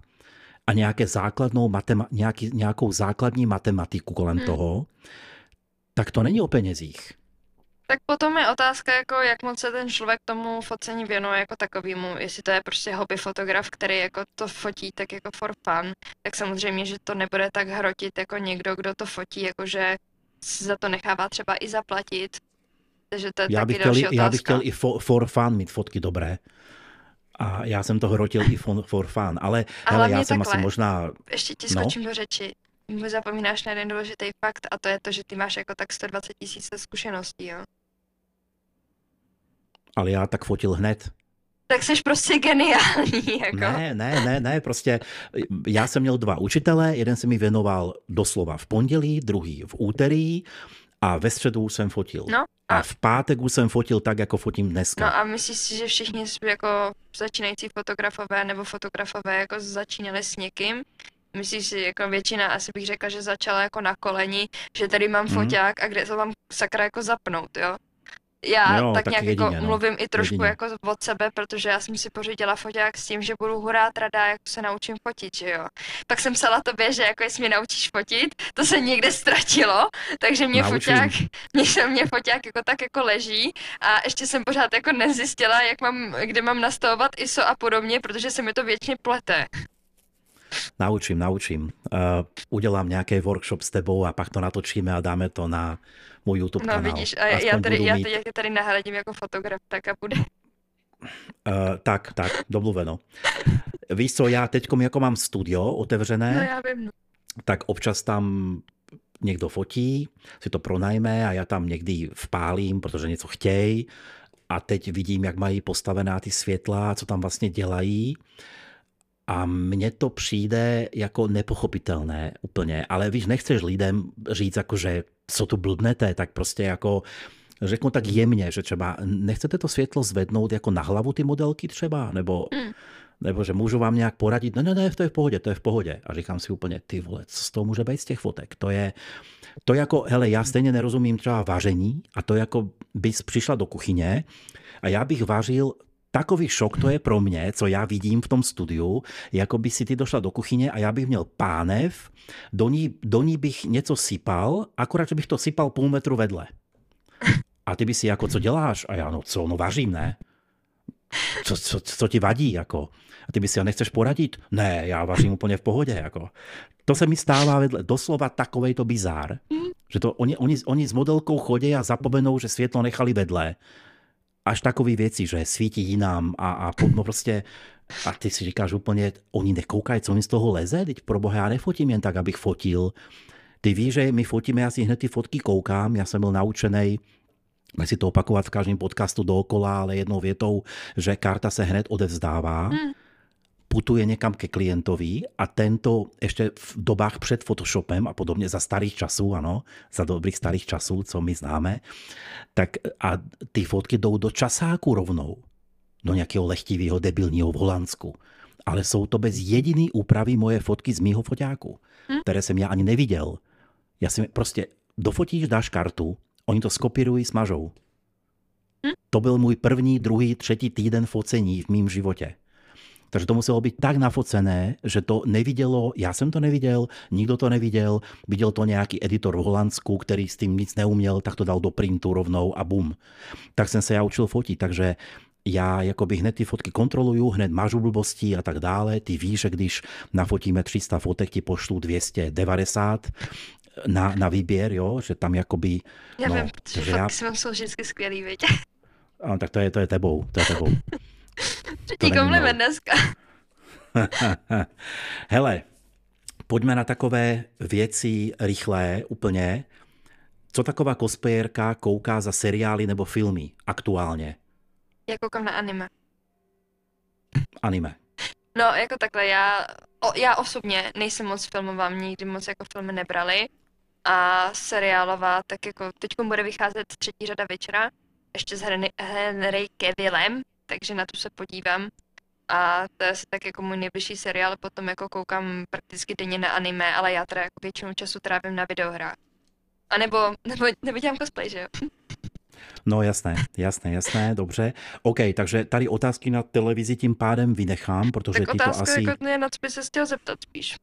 a nějaké základnou matema- nějaký, nějakou základní matematiku kolem hmm. toho, tak to není o penězích. Tak potom je otázka, jako jak moc se ten člověk tomu focení věnuje jako takovýmu, jestli to je prostě hobby fotograf, který jako to fotí tak jako for fun, tak samozřejmě, že to nebude tak hrotit jako někdo, kdo to fotí, jakože za to nechává třeba i zaplatit. Takže to je já bych chtěl, otázka. Já bych chtěl i for, for fun mít fotky dobré. A já jsem to hrotil i for, for fun, ale, ale hele, já jsem takhle. asi možná... Ještě ti skočím no? do řeči zapomínáš na jeden důležitý fakt a to je to, že ty máš jako tak 120 tisíc zkušeností, jo. Ale já tak fotil hned. Tak jsi prostě geniální, jako. Ne, ne, ne, ne, prostě já jsem měl dva učitele, jeden se mi věnoval doslova v pondělí, druhý v úterý a ve středu jsem fotil. No, A v pátek už jsem fotil tak, jako fotím dneska. No a myslíš si, že všichni jako začínající fotografové nebo fotografové jako začínali s někým? Myslíš si, jako většina, asi bych řekla, že začala jako na koleni, že tady mám foťák a kde to mám sakra jako zapnout, jo? Já Jo, tak tak nějak jedině, jako no. mluvím i trošku Jedině. jako od sebe, protože já jsem si pořídila foťák s tím, že budu hurá rada, jak se naučím fotit, že jo. Pak jsem psala tobě, že jako jestli mě naučíš fotit, to se někde ztratilo, takže mě Naučím. foťák, mě, se mě foťák jako tak jako leží a ještě jsem pořád jako nezjistila, jak mám, kde mám nastavovat ISO a podobně, protože se mi to většině plete. Naučím, naučím. Uh, udělám nějaký workshop s tebou a pak to natočíme a dáme to na můj YouTube No kanál. vidíš, a já tady, já mít- já tady nahradím jako fotograf, tak a bude. Uh, tak, tak, domluveno. Víš co, já teď jako mám studio otevřené, No já vím, no. tak občas tam někdo fotí, si to pronajme a já tam někdy vpálím, protože něco chtějí a teď vidím, jak mají postavená ty světla, co tam vlastně dělají a mně to přijde jako nepochopitelné úplně, ale víš, nechceš lidem říct jako, že co tu blbnete, tak prostě jako řeknu tak jemně, že třeba nechcete to světlo zvednout jako na hlavu ty modelky třeba, nebo, Mm. nebo že můžu vám nějak poradit, ne, ne, ne, to je v pohodě, to je v pohodě. A říkám si úplně, ty vole, co z toho může být z těch fotek? To je, to jako, hele, já stejně nerozumím třeba vaření a to jako bys přišla do kuchyně a já bych vařil Takový šok to je pro mě, co já vidím v tom studiu, jako by si ty došla do kuchyně a já bych měl pánev, do ní, do ní bych něco sypal, akorát, že bych to sypal půl metru vedle. A ty by si jako, co děláš? A já, no co, no vařím, ne? Co, co, co ti vadí, jako? A ty by si, a nechceš poradit? Ne, já vařím úplně v pohodě, jako. To se mi stává vedle, doslova takovej to bizár, že to oni, oni, oni s modelkou chodí a zapomenou, že světlo nechali vedle. Až takové věci, že svítí jinám a, a no prostě a ty si říkáš úplně, oni nekoukají, co mi z toho leze? Teď pro boha, já nefotím jen tak, abych fotil. Ty víš, že my fotíme, já si hned ty fotky koukám, já jsem byl naučený nechci to opakovat v každém podcastu dookola, ale jednou větou, že karta se hned odevzdává, Hmm. Putuje někam ke klientovi a tento ještě v dobách před Photoshopem a podobně za starých časů, ano, za dobrých starých časů, co my známe, tak a ty fotky jdou do časáku rovnou, do nějakého lehtivého debilního v Holandsku. Ale jsou to bez jediný úpravy moje fotky z mýho foťáku, Hm. které jsem já ani neviděl. Já si prostě dofotíš, dáš kartu, oni to skopírují, smažou. Hm. To byl můj první, druhý, třetí týden focení v mém životě. Takže to muselo být tak nafocené, že to nevidělo, já jsem to neviděl, nikdo to neviděl, viděl to nějaký editor v Holandsku, který s tím nic neuměl, tak to dal do printu rovnou a bum. Tak jsem se já učil fotit, takže já jakoby hned ty fotky kontroluju, hned mažu blbosti a tak dále. Ty víš, že když nafotíme 300 fotek, ti pošlu 290 na, na výběr, jo? že tam jakoby... Já no, vím, protože takže fotky já, jsem jsou vždycky skvělý, viď? a, tak to je, to je tebou, to je tebou. Třetí kompliment mnou. dneska. Hele, pojďme na takové věci rychlé úplně. Co taková cosplayerka kouká za seriály nebo filmy aktuálně? Já koukám na anime. Anime. No, jako takhle, já, o, já osobně nejsem moc filmová, mě nikdy moc jako filmy nebrali. A seriálová, tak jako teď bude vycházet třetí řada večera, ještě s Henry, Henry Cavillem, takže na tu se podívám. A to je asi tak jako můj nejbližší seriál, potom jako koukám prakticky denně na anime, ale já teda jako většinu času trávím na videohrách. A nebo, nebo, nebo dělám cosplay, že jo? No jasné, jasné, jasné, dobře. OK, takže tady otázky na televizi tím pádem vynechám, protože Tak ty to otázka asi... jako na co by se chtěl zeptat spíš.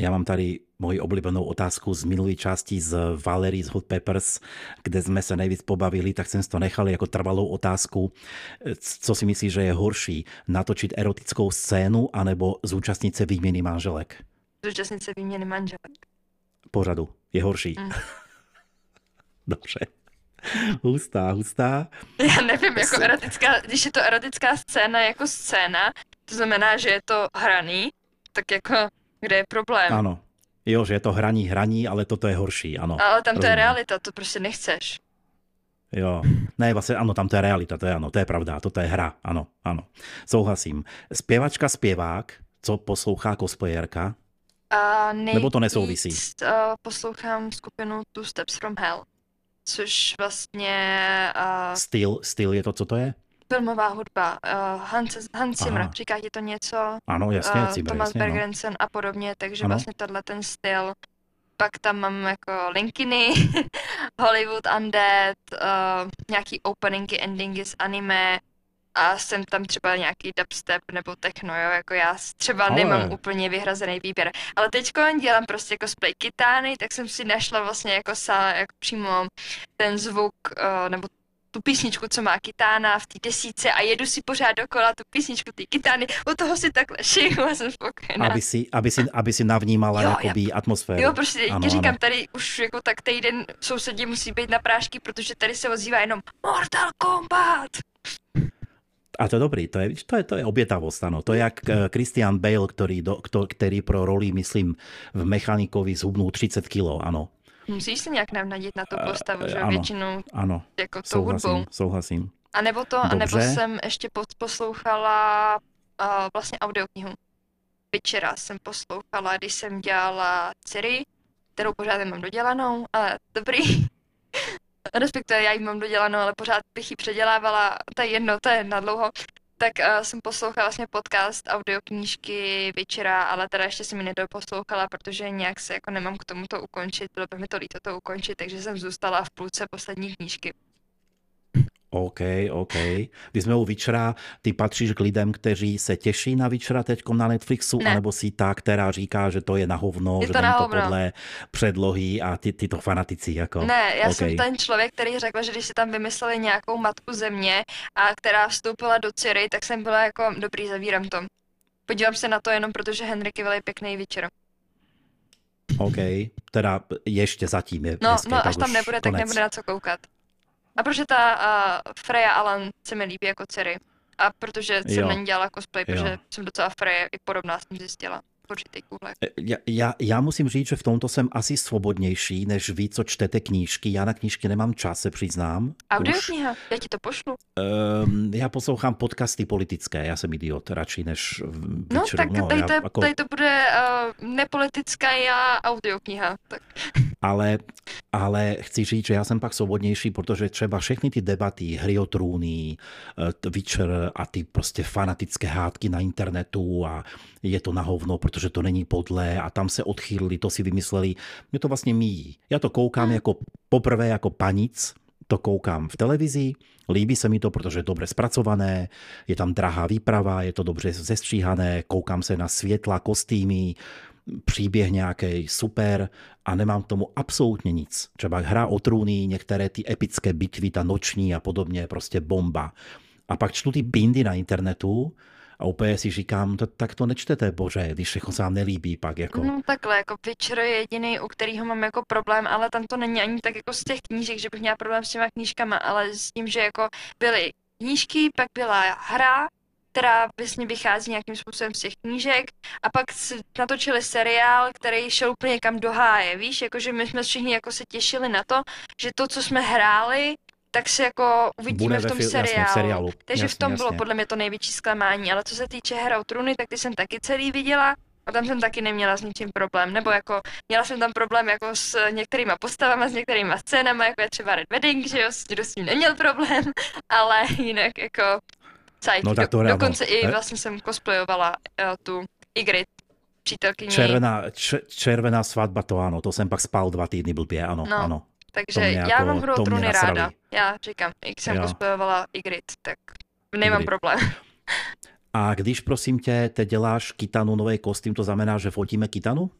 Já mám tady moji oblíbenou otázku z minulé části z Valerie z Hot Peppers, kde jsme se nejvíc pobavili, tak jsem si to nechal jako trvalou otázku. Co si myslíš, že je horší? Natočit erotickou scénu anebo zúčastnit se výměny manželek? Zúčastnit se výměny manželek. Pořadu. Je horší. Mm. Dobře. Hustá, hustá. Já nevím, jako erotická, když je to erotická scéna jako scéna, to znamená, že je to hraný, tak jako kde je problém. Ano. Jo, že je to hraní, hraní, ale toto je horší, ano. Ale tam to je Rozumím. realita, to prostě nechceš. Jo, ne, vlastně ano, tam to je realita, to je ano, to je pravda, toto je hra, ano, ano, souhlasím. Zpěvačka, zpěvák, co poslouchá cosplayerka? A Nebo to nesouvisí? nejvíc, uh, poslouchám skupinu Two Steps from Hell, což vlastně uh, Styl, styl je to, co to je? Filmová hudba. Uh, Hans, Hans Zimmer, Aha. říká ti to něco? Ano, jasně, uh, Cibr, Thomas jasně, no. Bergensen a podobně, takže Ano. vlastně tenhle ten styl. Pak tam mám jako Linkiny, Hollywood Undead, uh, nějaký openingy, endingy z anime a jsem tam třeba nějaký dubstep nebo techno, jo, jako já třeba Ale- nemám úplně vyhrazený výběr. Ale teďko dělám prostě cosplay kytány, tak jsem si našla vlastně jako, sa, jako přímo ten zvuk, uh, nebo tu písničku, co má kytána v té desíce a jedu si pořád dokola tu písničku té kytány, u toho si takhle šiju a jsem spokojená. Aby si, aby si, aby si navnímala Jo, jakoby atmosféru. Jo, prostě Ano, ti říkám, ano. tady už jako tak týden sousedí musí být na prášky, protože tady se ozývá jenom Mortal Kombat. A to je dobrý, to je, to je, to je obětavost, ano. To je jak eh, Christian Bale, který, do, který pro roli, myslím, v Mechanikovi zhubnul 30 kilo, ano. Musíš se nějak navnadit na tu Eh, postavu, že ano. většinou Ano, jako tou hudbou. souhlasím, souhlasím. A nebo to, a nebo Dobře. jsem ještě pos- poslouchala uh, vlastně audioknihu. Večera jsem poslouchala, když jsem dělala Ciri, kterou pořád nemám dodělanou, ale dobrý. Respektive já ji mám dodělanou, ale pořád bych ji předělávala, to je jedno, to je na dlouho. Tak uh, jsem poslouchala vlastně podcast audioknížky Večera, ale teda ještě jsem ji nedoposlouchala, protože nějak se jako nemám k tomu to ukončit, bylo by mi to líto to ukončit, takže jsem zůstala v půlce poslední knížky. OK, OK. Když jsme u Witchera, ty patříš k lidem, kteří se těší na Witchera teď na Netflixu, Ne. anebo si ta, která říká, že to je na hovno, Je že to na to hovno. podle předlohy a ty, tyto fanatici, jako. Ne, já OK. jsem ten člověk, který řekl, že když si tam vymysleli nějakou matku země, a která vstoupila do Ciri, tak jsem byla jako, dobrý, zavírám to. Podívám se na to jenom protože Henry Cavill je pěkný večer. OK, teda ještě zatím je No, hezké, no až tam nebude, tak konec. nebude na co koukat. A protože ta uh, Freya Alan se mi líbí jako Ciri. A protože jsem Jo. na ní dělala cosplay, Jo. protože jsem docela Freya i podobná jsem zjistila. úhlech. Já, já, já musím říct, že v tomto jsem asi svobodnější, než vy, co čtete knížky. Já na knížky nemám čas, se přiznám. Už. Audiokniha, já ti to pošlu. Um, já poslouchám podcasty politické, já jsem idiot, radši než v- No, tak tady, já to, jako- tady to bude uh, nepolitická a audiokniha. Tak. ale, ale chci říct, že já jsem pak svobodnější, protože třeba všechny ty debaty, hry o trůny, eh, Witcher a ty prostě fanatické hádky na internetu a je to na hovno, protože to není podle a tam se odchýlili, to si vymysleli. Mě to vlastně míjí. Já to koukám jako poprvé jako panic, to koukám v televizi, líbí se mi to, protože je dobře zpracované, je tam drahá výprava, je to dobře zestříhané, koukám se na světla, kostýmy, příběh nějaký super a nemám k tomu absolutně nic. Třeba hra o trůny, některé ty epické bitvy, ta noční a podobně, prostě bomba. A pak čtu ty bindy na internetu a úplně si říkám, to, tak to nečtete, bože, když všechno se vám nelíbí pak. Jako. No takhle, jako Witcher je jediný, u kterého mám jako problém, ale tam to není ani tak jako z těch knížek, že bych měla problém s těma knížkama, ale s tím, že jako byly knížky, pak byla hra, která vlastně vychází nějakým způsobem z těch knížek a pak natočili seriál, který šel úplně kam do háje, víš, jakože my jsme všichni jako se těšili na to, že to, co jsme hráli, tak se jako uvidíme Bude v tom fil- jasně, v seriálu. seriálu. Takže v Jasně, tom bylo jasně. podle mě to největší zklamání, ale co se týče her o trůny, tak ty jsem taky celý viděla a tam jsem taky neměla s ničím problém, nebo jako měla jsem tam problém jako s některýma postavama, s některýma scénama, jako je třeba Red Wedding, že jo, kdo s tím neměl problém, ale jinak jako Cajky. No tak to Do, no. dokonce i Eh. vlastně jsem cosplayovala uh, tu Ygritte, přítelkyni, Červená, č, červená svatba, to ano, to jsem pak spal dva týdny blbě, ano, No. ano. takže já jako- mám hru o trůny ráda. Já říkám, jak jsem cosplayovala Ygritte, tak nemám Ygritte. problém. A když prosím tě, teď děláš kytanu, nový kostým, to znamená, že fotíme kytanu?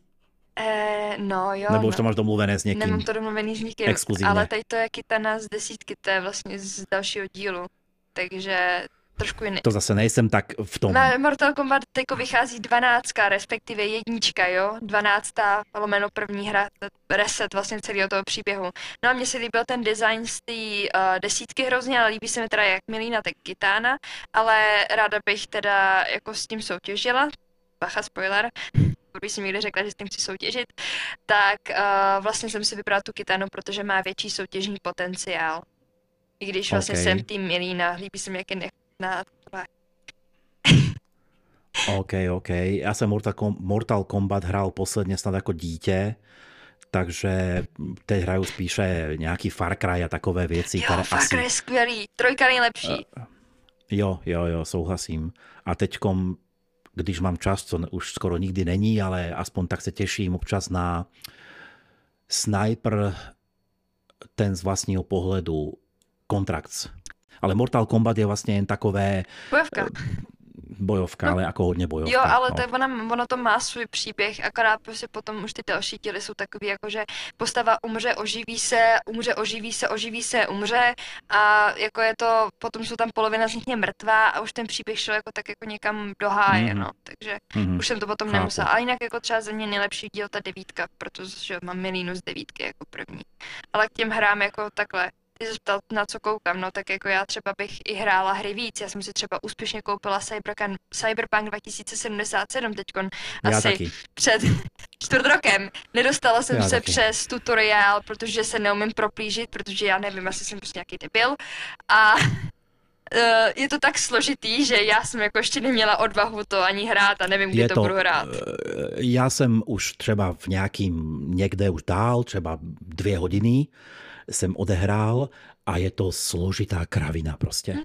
Eh, no jo, Nebo no. už to máš domluvené s někým? Nemám to domluvený s nikým, Exkluzivně. ale tady to je kytana z desítky, to je vlastně z dalšího dílu, takže trošku jiný. To zase nejsem tak v tom. Na Mortal Kombat teďko vychází dvanáctka, respektive jednička, jo, dvanáctá lomeno první hra, reset vlastně celého toho příběhu. No a mně se líbil ten design z té uh, desítky hrozně, ale líbí se mi teda jak Milína, tak Kitána, ale ráda bych teda jako s tím soutěžila, bacha, spoiler, když jsem někdy řekla, že s tím chci soutěžit, tak uh, vlastně jsem si vybrala tu kytanu, protože má větší soutěžní potenciál. I když vlastně okay. jsem tým Milína, líbí se mi, jak je nechná. OK, OK. Já jsem Mortal, Mortal Kombat hrál posledně snad jako dítě, takže teď hraju spíše nějaký Far Cry a takové věci. Jo, Far Cry asi... je skvělý, trojka nejlepší. Uh, jo, jo, jo, souhlasím. A teďkom, když mám čas, co už skoro nikdy není, ale aspoň tak se těším občas na Sniper, ten z vlastního pohledu Contracts. Ale Mortal Kombat je vlastně jen takové... Bojovka bojovka, no, ale jako hodně bojovka. Jo, ale no. to, ono, ono to má svůj příběh, akorát prostě potom už ty další těly jsou takový, jako že postava umře, oživí se, umře, oživí se, oživí se, umře a jako je to, potom jsou tam polovina z nich je mrtvá a už ten příběh šel jako tak jako někam do háje, mm-hmm. no, takže mm-hmm. už jsem to potom Chápu. nemusela. A jinak jako třeba za mě nejlepší díl ta devítka, protože mám milínu z devítky jako první. Ale k těm hrám jako takhle, ty se ptal, na co koukám, no tak jako já třeba bych i hrála hry víc. Já jsem si třeba úspěšně koupila Cyberpunk, Cyberpunk 2077 teďkon asi taky. před čtvrt rokem. Nedostala jsem já se taky. přes tutoriál, protože se neumím proplížit, protože já nevím, asi jsem prostě nějaký debil. A Uh, je to tak složitý, že já jsem jako ještě neměla odvahu to ani hrát a nevím, kdy je to, to budu hrát. Uh, já jsem už třeba v nějakým někde už dál, třeba dvě hodiny jsem odehrál a je to složitá kravina prostě. Hm?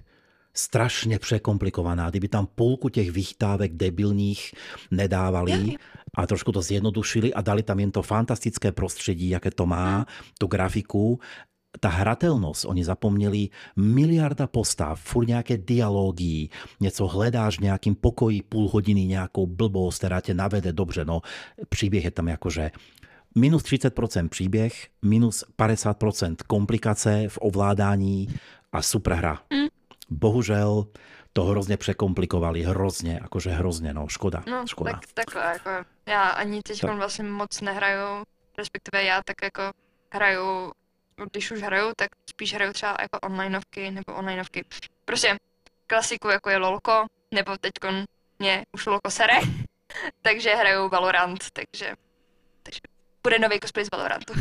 Strašně překomplikovaná. Kdyby tam půlku těch vychtávek debilních nedávali a trošku to zjednodušili a dali tam jen to fantastické prostředí, jaké to má, hm? tu grafiku ta hratelnost, oni zapomněli miliarda postav, furt nějaké dialogy, něco hledáš v nějakým pokoji půl hodiny, nějakou blbost, která tě navede dobře, no příběh je tam jakože minus 30% příběh, minus 50% komplikace v ovládání a super hra. Mm. Bohužel to hrozně překomplikovali, hrozně, jakože hrozně, no, škoda, no, škoda. Tak, takhle, jako já ani teď tak. vlastně moc nehraju, respektive já tak jako hraju, když už hraju, tak spíš hraju třeba jako onlineovky nebo onlineovky. Prostě klasiku jako je LOLko, nebo teďkon mě už LOLko sere, takže hraju Valorant, takže, takže bude nový cosplay z Valorantu.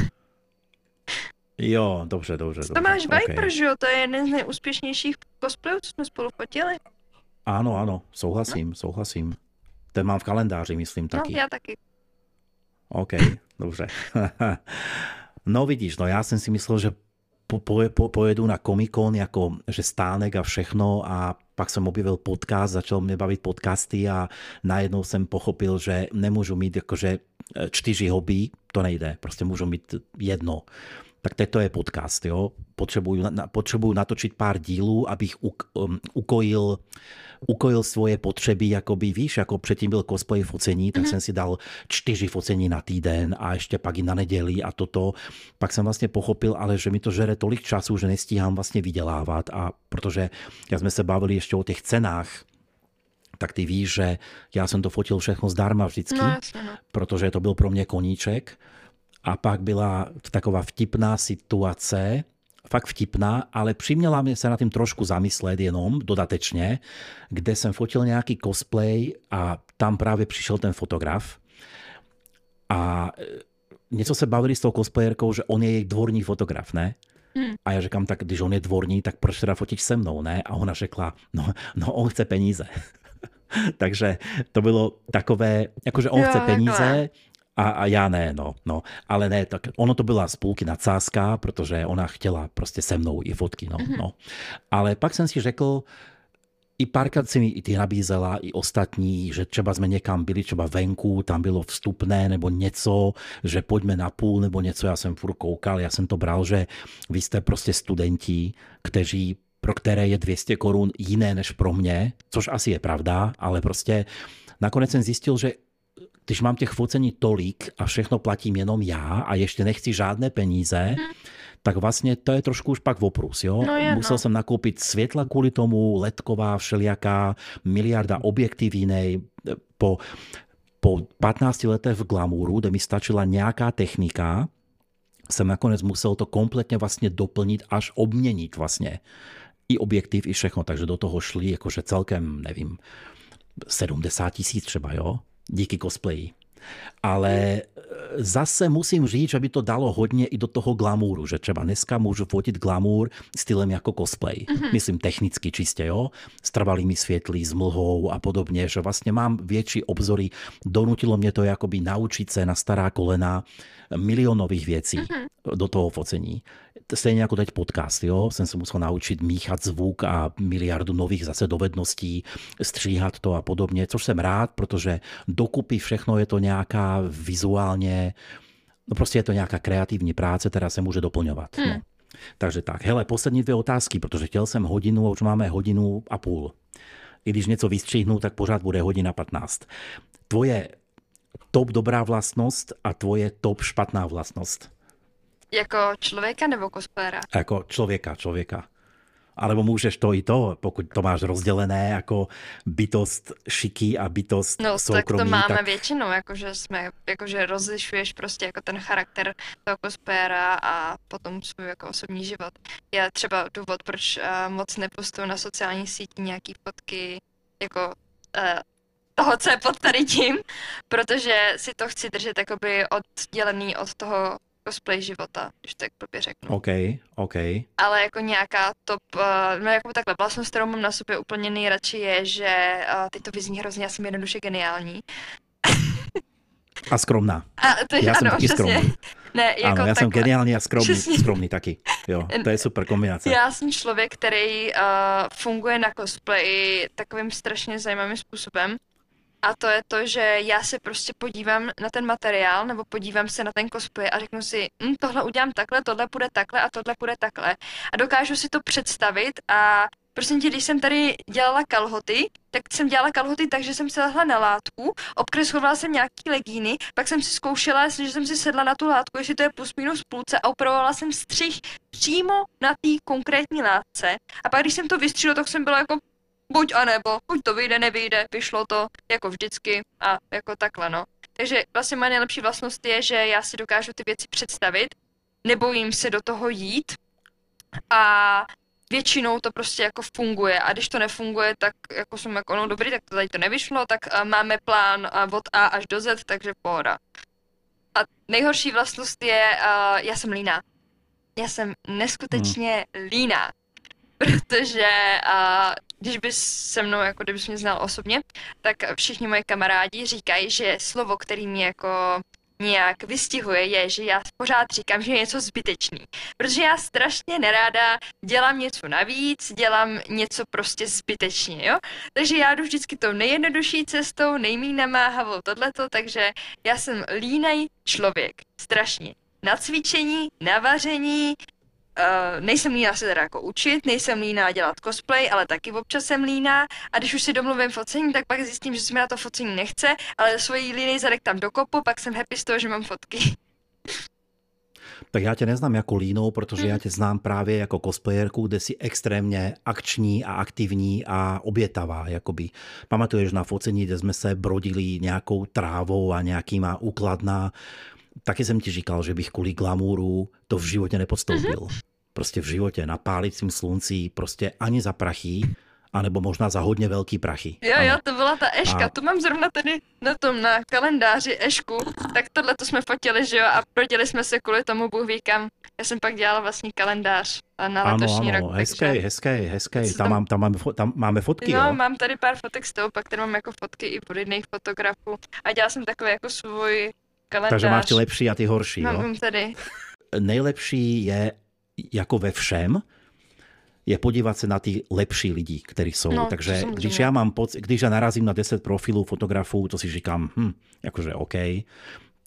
Jo, dobře, dobře. To máš Viper, okay. že jo? To je jeden z nejúspěšnějších cosplayů, co jsme spolu fotili. Ano, ano, souhlasím, souhlasím. Ten mám v kalendáři, myslím, no, taky. No, já taky. OK, dobře. no vidíš, no já jsem si myslel, že po, po, po, pojedu na Comic-Con jako že stánek a všechno a pak jsem objevil podcast, začal mě bavit podcasty a najednou jsem pochopil, že nemůžu mít jakože čtyři hobby, to nejde, prostě můžu mít jedno. Tak to je podcast, jo. Potřebuju, potřebuju natočit pár dílů, abych uk, um, ukojil, ukojil svoje potřeby, jakoby, víš, jako předtím byl cosplay focení, tak mm-hmm. jsem si dal čtyři focení na týden a ještě pak i na neděli a toto. Pak jsem vlastně pochopil, ale že mi to žere tolik času, že nestíhám vlastně vydělávat a protože, jak jsme se bavili ještě o těch cenách, tak ty víš, že já jsem to fotil všechno zdarma vždycky, no, jasně, no. protože to byl pro mě koníček. A pak byla taková vtipná situace, fakt vtipná, ale přiměla mě se na tím trošku zamyslet jenom dodatečně, kde jsem fotil nějaký cosplay a tam právě přišel ten fotograf a e, něco se bavili s tou cosplayerkou, že on je její dvorní fotograf, ne? Hmm. A já říkám, tak když on je dvorní, tak proč teda fotíš se mnou, ne? A ona řekla, no, no on chce peníze. Takže to bylo takové, jakože on jo, chce peníze, a, a já ne, no, no. Ale ne, tak ono to byla z půlky nadsázka, protože ona chtěla prostě se mnou i fotky, no, mm-hmm. no. Ale pak jsem si řekl, i párkrát si mi i ty nabízela, i ostatní, že třeba jsme někam byli, třeba venku, tam bylo vstupné nebo něco, že pojďme na půl nebo něco, já jsem furt koukal, já jsem to bral, že vy jste prostě studenti, kteří pro které je 200 korun jiné než pro mě, což asi je pravda, ale prostě nakonec jsem zjistil, že když mám těch focení tolik a všechno platím jenom já a ještě nechci žádné peníze, hmm. tak vlastně to je trošku už pak voprus. Jo? No je, Musel no. jsem nakoupit světla kvůli tomu, letková, všelijaká, miliarda objektiv jinej. Po, po 15 letech v glamouru, kde mi stačila nějaká technika, jsem nakonec musel to kompletně vlastně doplnit, až obměnit vlastně i objektiv, i všechno, takže do toho šli jakože celkem, nevím, 70 tisíc třeba, jo, díky cosplayi. Ale e, zase musím říct, že by to dalo hodně i do toho glamúru, že třeba dneska můžu fotit glamúr stylem jako cosplay. Mm-hmm. Myslím technicky čistě, jo? S trvalými světlí, s mlhou a podobně, že vlastně mám větší obzory. Donutilo mě to jakoby naučit se na stará kolena milion nových věcí mm-hmm. do toho focení. Stejně jako teď podcast, jo? Jsem se musel naučit míchat zvuk a miliardu nových zase dovedností, stříhat to a podobně, což jsem rád, protože dokupy všechno je to nějaká vizuálně, no prostě je to nějaká kreativní práce, která se může doplňovat. Mm. No. Takže tak, hele, poslední dvě otázky, protože chtěl jsem hodinu a už máme hodinu a půl. I když něco vystřihnu, tak pořád bude hodina 15. Tvoje top dobrá vlastnost a tvoje top špatná vlastnost? Jako člověka nebo cosplayera? Jako člověka, člověka. Alebo můžeš to i to, pokud to máš rozdělené jako bytost šiky a bytost no, soukromí. tak to máme tak... většinou, jakože jsme, jakože rozlišuješ prostě jako ten charakter toho cosplayera a potom svůj jako osobní život. Já třeba důvod, proč uh, moc nepostuju na sociální síti nějaký fotky jako uh, toho, co je pod tady tím, protože si to chci držet jakoby oddělený od toho cosplay života, když tak blbě řeknu. OK, OK. Ale jako nějaká top, uh, no jako takhle vlastnost, kterou mám na sobě úplně nejradši je, že uh, ty to vyzní hrozně, já jsem jednoduše geniální. A skromná. A to je, já ano, jsem taky přesně. skromný. Ne, jako ano, já takhle. jsem geniální a skromný, Přesně. skromný taky. Jo, to je super kombinace. Já jsem člověk, který uh, funguje na cosplay takovým strašně zajímavým způsobem. A to je to, že já se prostě podívám na ten materiál, nebo podívám se na ten cosplay a řeknu si, hm, tohle udělám takhle, tohle bude takhle a tohle bude takhle. A dokážu si to představit a Prosím tě, když jsem tady dělala kalhoty, tak jsem dělala kalhoty tak, že jsem se lehla na látku, obkreslovala jsem nějaký legíny, pak jsem si zkoušela, že jsem si sedla na tu látku, jestli to je plus minus půlce a upravovala jsem střih přímo na té konkrétní látce. A pak, když jsem to vystřihla, tak jsem byla jako buď a nebo, buď to vyjde, nevyjde, vyšlo to, jako vždycky a jako takhle, no. Takže vlastně moje nejlepší vlastnost je, že já si dokážu ty věci představit, nebojím se do toho jít a většinou to prostě jako funguje a když to nefunguje, tak jako jsem jako, no dobrý, tak to tady to nevyšlo, tak uh, máme plán uh, od A až do Z, takže pohoda. A nejhorší vlastnost je, uh, já jsem líná. Já jsem neskutečně hmm. líná, protože uh, když bys se mnou, jako kdybys mě znal osobně, tak všichni moje kamarádi říkají, že slovo, který mě jako nějak vystihuje, je, že já pořád říkám, že je něco zbytečný. Protože já strašně neráda dělám něco navíc, dělám něco prostě zbytečně, jo? Takže já jdu vždycky tou nejjednodušší cestou, nejmí namáhavou tohleto, takže já jsem línej člověk, strašně. Na cvičení, na vaření, Uh, nejsem líná se teda jako učit, nejsem líná dělat cosplay, ale taky občas jsem líná a když už si domluvím focení, tak pak zjistím, že se mi na to focení nechce, ale svoji linii zadek tam do kopu, pak jsem happy z toho, že mám fotky. Tak já tě neznám jako línou, protože já tě znám právě jako cosplayerku, kde jsi extrémně akční a aktivní a obětavá. Jakoby. Pamatuješ na focení, kde jsme se brodili nějakou trávou a nějakýma úkladná taky jsem ti říkal, že bych kvůli glamuru to v životě nepodstoupil. Mm-hmm. Prostě v životě na pálicím slunci, prostě ani za prachy, anebo možná za hodně velký prachy. Jo, ano. jo, to byla ta Eška, a... tu mám zrovna tady na tom, na kalendáři Ešku, tak tohle to jsme fotili, že jo, a proděli jsme se kvůli tomu, Bůh ví kam. Já jsem pak dělala vlastní kalendář na letošní ano, ano, rok. hezký, takže... hezký, hezký, tam, mám, tam, máme, tam máme fotky, No, jo? mám tady pár fotek z toho, pak tady mám jako fotky i od jiných fotografů a dělala jsem takový jako svůj kalendář. Takže máš ty lepší a ty horší, mám, jo? Tady. Nejlepší je, jako ve všem, je podívat se na ty lepší lidi, kteří jsou. No, Takže když já mám pocit, když já narazím na 10 profilů fotografů, to si říkám, hm, jakože OK,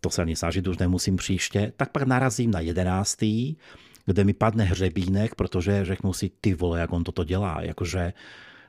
to se ani snažit už nemusím příště, tak pak narazím na jedenáctý, kde mi padne hřebínek, protože řeknu si, ty vole, jak on toto dělá, jakože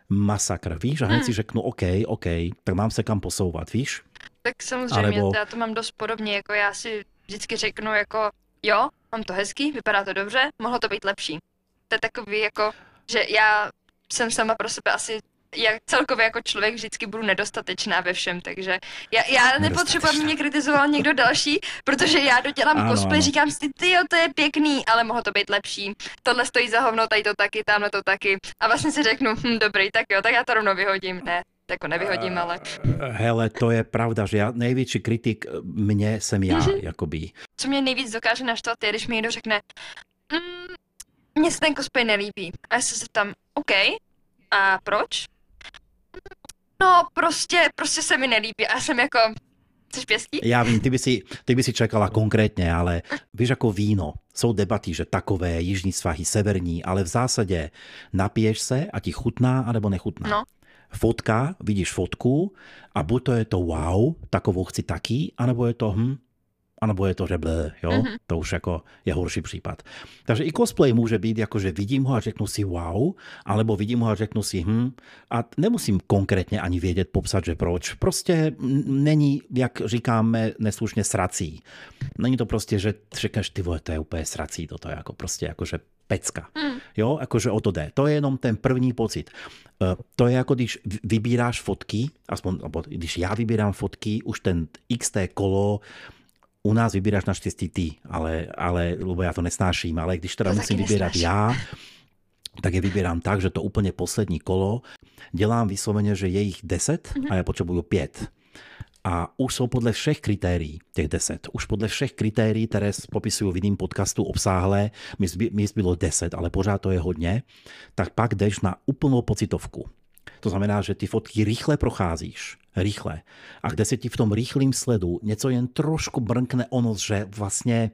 masakr, víš? A hned si řeknu, OK, OK, tak mám se kam posouvat, víš? Tak samozřejmě, Anebo... já to mám dost podobně, jako já si vždycky řeknu jako, jo, mám to hezký, vypadá to dobře, mohlo to být lepší. To je takový jako, že já jsem sama pro sebe asi jak celkově jako člověk vždycky budu nedostatečná ve všem, takže já, já nepotřebuji, aby mě kritizoval někdo další, protože já dodělám ano, cosplay, ano. říkám si, ty jo, to je pěkný, ale mohlo to být lepší. Tohle stojí za hovno, tady to taky, tamhle to taky. A vlastně si řeknu, hm, dobrý, tak jo, tak já to rovnou vyhodím. Ne, jako nevyhodím, ale... Hele, to je pravda, že já největší kritik mě jsem já, mm-hmm. jakoby. Co mě nejvíc dokáže naštvat je, když mi někdo řekne, mm, mně se ten cosplay nelíbí. A já se zeptám, OK, a proč? No, prostě, prostě se mi nelíbí. A já jsem jako, Chceš pěstí? Já vím, ty by, si, ty by si čekala konkrétně, ale víš, jako víno. Jsou debaty, že takové, jižní svahy, severní, ale v zásadě napiješ se a ti chutná, anebo nechutná. No. Fotka, vidíš fotku a buď to je to wow, takovou chci taky, anebo je to hm, anebo je to, že blé, jo? Mm-hmm. To už jako je horší případ. Takže i cosplay může být jako, že vidím ho a řeknu si wow, alebo vidím ho a řeknu si hm, a nemusím konkrétně ani vědět, popsat, že proč. Prostě není, jak říkáme neslušně, srací. Není to prostě, že řekneš, ty vole, to je úplně srací, toto je jako prostě jako, že pecka. Mm. Jo, jakože o to jde. To je jenom ten první pocit. Uh, to je jako když vybíráš fotky, aspoň, když já vybírám fotky, už ten XT kolo, u nás vybíráš naštěstí ty, ale, ale lebo já to nesnáším, ale když teda to musím vybírat já, tak je vybírám tak, že to úplně poslední kolo dělám vysloveně, že je jich 10 mm-hmm. a já potřebuju 5. A už jsou podle všech kritérií, těch 10, už podle všech kritérií, které popisuju v jiném podcastu obsáhle, mi bylo 10, ale pořád to je hodně, tak pak jdeš na úplnou pocitovku. To znamená, že ty fotky rychle procházíš, rychle. A kde se ti v tom rychlém sledu něco jen trošku brnkne ono, že vlastně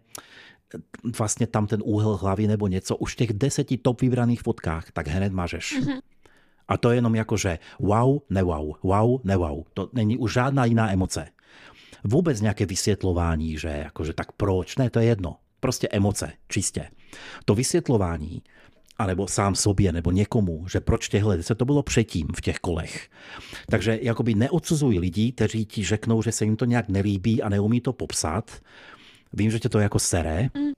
vlastně tam ten úhel hlavy nebo něco, už v těch deseti top vybraných fotkách, tak hned mažeš. Mm-hmm. A to je jenom jako, že wow, ne wow, wow, ne wow. To není už žádná jiná emoce. Vůbec nějaké vysvětlování, že jakože tak proč, ne, to je jedno. Prostě emoce, čistě. To vysvětlování anebo sám sobě, nebo někomu, že proč těhle, se to bylo předtím v těch kolech. Takže jakoby neodsuzují lidi, kteří ti řeknou, že se jim to nějak nelíbí a neumí to popsat. Vím, že tě to jako sere, mm.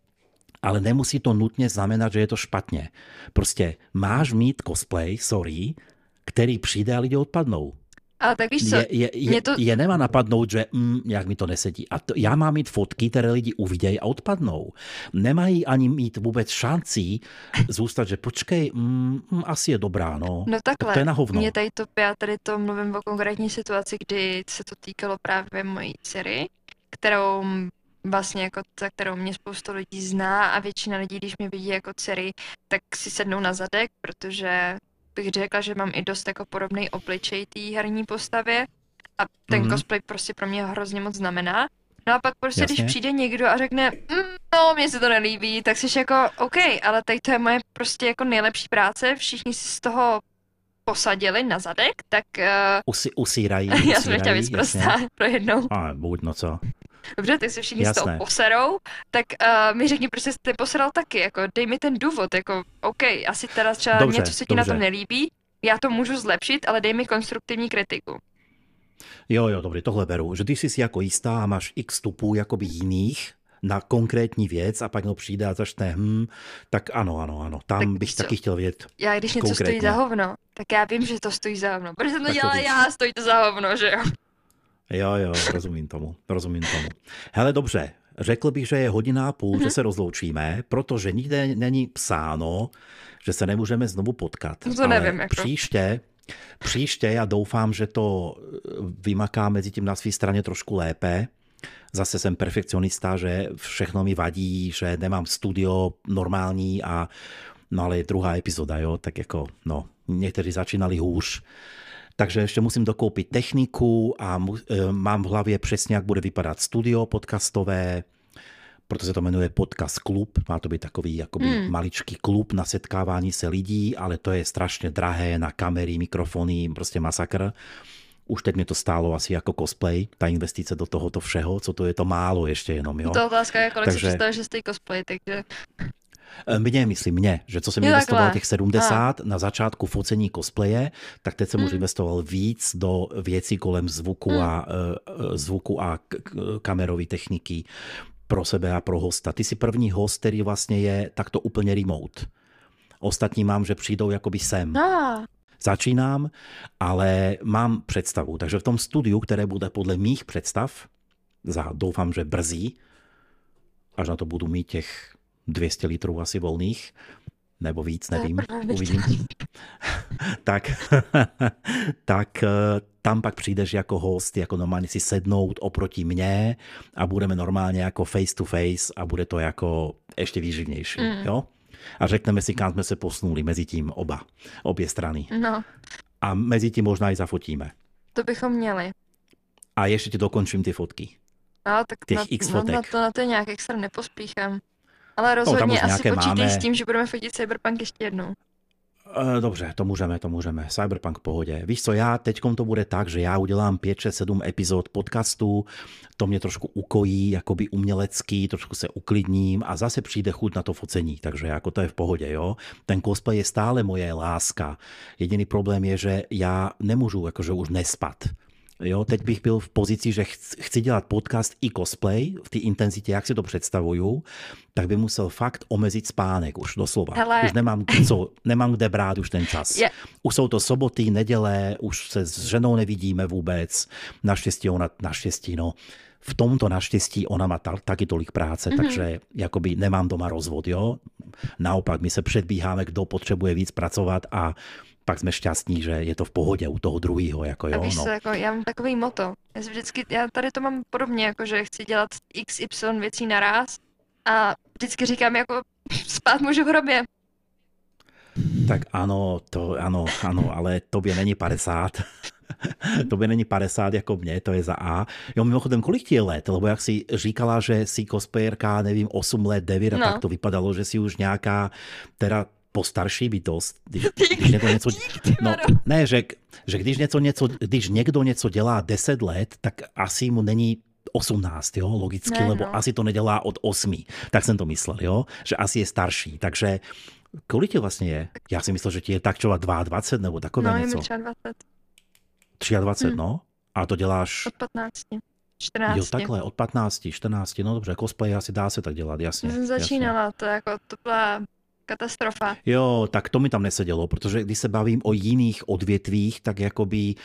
Ale nemusí to nutně znamenat, že je to špatně. Prostě máš mít cosplay, sorry, který přijde a lidi odpadnou. Ale tak víš co, je, je, je, to... je nemá napadnout, že mm, jak mi to nesedí. A to, já mám mít fotky, které lidi uvidějí a odpadnou. Nemají ani mít vůbec šancí zůstat, že počkej, mm, mm, asi je dobrá, no. No takhle, tak to je na hovno. mě tady to, já tady to mluvím o konkrétní situaci, kdy se to týkalo právě mojí dcery, kterou vlastně jako za kterou mě spoustu lidí zná a většina lidí, když mě vidí jako dcery, tak si sednou na zadek, protože bych řekla, že mám i dost jako podobný obličej té herní postavě a ten mm-hmm. cosplay prostě pro mě hrozně moc znamená. No a pak prostě, Jasně. když přijde někdo a řekne, mm, no, mně se to nelíbí, tak jsi jako, OK, ale tady to je moje prostě jako nejlepší práce, všichni si z toho posadili na zadek, tak... Uh... Usi, usírají, Já jsem nechtěla být prostá pro jednou. A buď no co dobře, ty se všichni Jasné. z toho poserou, tak uh, mi řekni, proč jsi poseral taky, jako dej mi ten důvod, jako OK, asi teda třeba dobře, něco se ti dobře. na tom nelíbí, já to můžu zlepšit, ale dej mi konstruktivní kritiku. Jo, jo, dobrý, tohle beru. Že ty jsi si jako jistá a máš x vstupů jakoby jiných, na konkrétní věc a pak no přijde a začne hm, tak ano, ano, ano, tam tak bych co? taky chtěl vědět Já když něco konkrétně. stojí za hovno, tak já vím, že to stojí za hovno. Protože jsem to dělala já, stojí to za hovno, že jo? Jo, jo, rozumím tomu, rozumím tomu. Hele, dobře, řekl bych, že je hodina a půl, mm-hmm. že mhm. se rozloučíme, protože nikde není psáno, že se nemůžeme znovu potkat. To Ale nevím, jako. Příště, příště já doufám, že to vymaká mezi tím na své straně trošku lépe. Zase jsem perfekcionista, že všechno mi vadí, že nemám studio normální a no ale je druhá epizoda, jo, tak jako no, někteří začínali hůř. Takže ještě musím dokoupit techniku a mu, e, mám v hlavě přesně, jak bude vypadat studio podcastové, protože se to jmenuje Podcast Klub. Má to být takový jakoby hmm. maličký klub na setkávání se lidí, ale to je strašně drahé na kamery, mikrofony, prostě masakr. Už teď mě to stálo asi jako cosplay, ta investice do tohoto všeho, co to je to málo ještě jenom, jo. To otázka je, kolik takže... si představíš, že jste cosplay, takže... Eh, mně, myslím, mě, že co jsem jo, investoval těch 70 a. na začátku focení cosplaye, tak teď jsem mm. už investoval víc do věcí kolem zvuku mm. a uh, zvuku a kamerové techniky pro sebe a pro hosta. Ty jsi první host, který vlastně je takto úplně remote. Ostatní mám, že přijdou jakoby sem. A. Začínám, ale mám představu. Takže v tom studiu, které bude podle mých představ, za doufám, že brzy, až na to budu mít těch 200 litrů asi volných, nebo víc, nevím, uvidím. tak, tak eh, tam pak přijdeš jako host, jako normálně si sednout oproti mně a budeme normálně jako face to face a bude to jako ještě výživnější, mm. jo? A řekneme si, kam jsme se posunuli mezi tím oba, obě strany. No. A mezi tím možná i zafotíme. To bychom měli. A ještě ti dokončím ty fotky. No, tak Těch na, x na, fotek. na, to, na to nějak extra nepospíchám. Ale rozhodně už asi počítej máme. s tím, že budeme fotit Cyberpunk ještě jednou. E, Dobře, to můžeme, to můžeme. Cyberpunk v pohodě. Víš co, já teďkom to bude tak, že já udělám 5, 6, 7 epizod podcastu, to mě trošku ukojí, jakoby umělecký, trošku se uklidním a zase přijde chuť na to focení, takže jako to je v pohodě, jo. Ten cosplay je stále moje láska. Jediný problém je, že já nemůžu jakože už nespat. Jo, teď bych byl v pozici, že chci, dělat podcast i cosplay v té intenzitě, jak si to představuju, tak by musel fakt omezit spánek už doslova. Hele. Už nemám, co, nemám kde brát už ten čas. Je- Už jsou to soboty, neděle, už se s ženou nevidíme vůbec. Naštěstí ona, naštěstí, no, v tomto naštěstí ona má ta, taky tolik práce, mm-hmm. takže jakoby nemám doma rozvod, jo. Naopak, my se předbíháme, kdo potřebuje víc pracovat a pak jsme šťastní, že je to v pohodě u toho druhého, jako A jo, víš no. co, jako, já mám takový moto. Já vždycky, já tady to mám podobně, jako že chci dělat XY věcí naraz a vždycky říkám jako spát můžu v hrobě. Tak ano, to ano, ano, ale tobě není 50. tobě není 50 jako mě, to je za A. Jo, mimochodem, kolik ti je let? Lebo jak si říkala, že si cosplayerka, nevím, 8 let, 9 a No. tak to vypadalo, že si už nějaká, teda postarší bytost, když, když někdo něco, no, ne, že, že když, něco, něco, když někdo něco dělá 10 let, tak asi mu není 18, jo, logicky, Ne, lebo no. asi to nedělá od 8. Tak jsem to myslel, jo, že asi je starší. Takže kolik ti vlastně je? Já si myslel, že ti je tak čo 22 nebo takové No, něco. třeba 20, 23, Hm. no. A to děláš, od 15, 14. jo, takhle, od 15, 14, no dobře, cosplay asi dá se tak dělat, jasně. Já jsem jasně. začínala, to jako, to byla katastrofa. Jo, tak to mi tam nesedělo, protože když se bavím o jiných odvětvích, tak jakoby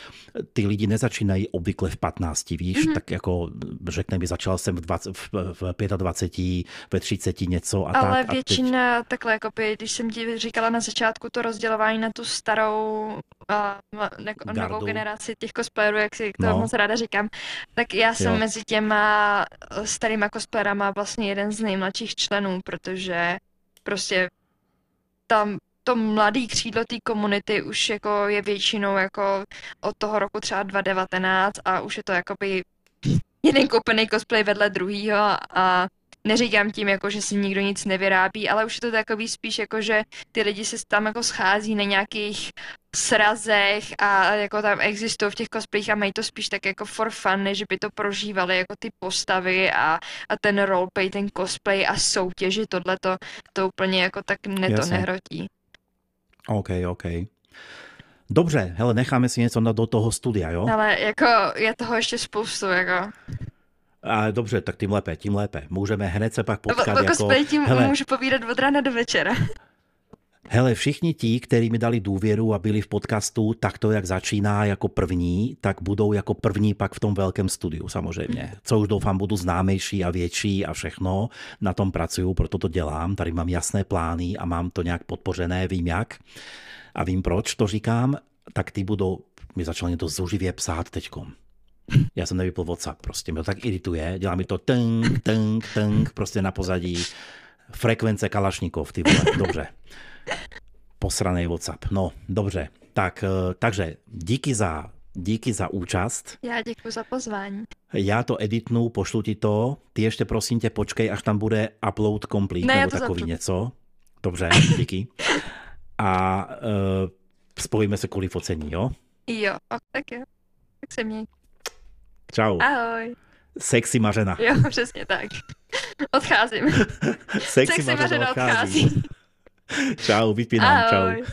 ty lidi nezačínají obvykle v 15, víš, Mhm. mm-hmm. tak jako řekneme, začal jsem v, 20, v, v 25, ve 30 něco a Ale tak. a teď- většina, takhle, jako by, když jsem ti říkala na začátku to rozdělování na tu starou a jako, novou Gardu. generaci těch cosplayerů, jak si to No. moc ráda říkám, tak já jsem Jo. mezi těma eh, starýma cosplayerama vlastně jeden z nejmladších členů, protože prostě tam to mladý křídlo té komunity už jako je většinou jako od toho roku třeba 2019 a už je to jakoby jeden koupený cosplay vedle druhýho a neříkám tím jako, že si nikdo nic nevyrábí, ale už je to takový spíš jako, že ty lidi se tam jako schází na nějakých srazech a jako tam existují v těch cosplayích a mají to spíš tak jako for fun, než by to prožívali jako ty postavy a, a ten roleplay, ten cosplay a soutěži, tohle to, to úplně jako tak ne, to Jasně. nehrotí. OK, OK. Dobře, hele, necháme si něco na, do toho studia, jo? Ale jako je toho ještě spoustu, jako. A dobře, tak tím lépe, tím lépe. Můžeme hned se pak O, potkat o jako... cosplay tím hele, můžu povídat od rána do večera. Hele, všichni ti, kteří mi dali důvěru a byli v podcastu, tak to, jak začíná jako první, tak budou jako první pak v tom velkém studiu samozřejmě. Co už doufám, budu známější a větší a všechno. Na tom pracuju, proto to dělám. Tady mám jasné plány a mám to nějak podpořené, vím jak. A vím proč to říkám. Tak ty budou, mi začal někdo zuživě psát teďkom. Já jsem nevypl WhatsApp, prostě mě to tak irituje, dělá mi to tng, tng, tng, prostě na pozadí. Frekvence Kalašnikov, ty vole, dobře. Posraný WhatsApp. No, dobře. Tak, eh, takže díky za, díky za účast. Já děkuji za pozvání. Já to editnu, pošlu ti to. Ty ještě prosím tě počkej, až tam bude upload complete Ne, nebo takový zapnu. něco. Dobře, díky. A uh, spojíme se kvůli focení, jo? Jo, tak jo. Tak se měj. Čau. Ahoj. Sexy Mařena. Jo, přesně tak. Odcházím. Sexy, Sexy Mařena Mařena odchází. odchází. Čau, vypínám. Čau. Ahoj.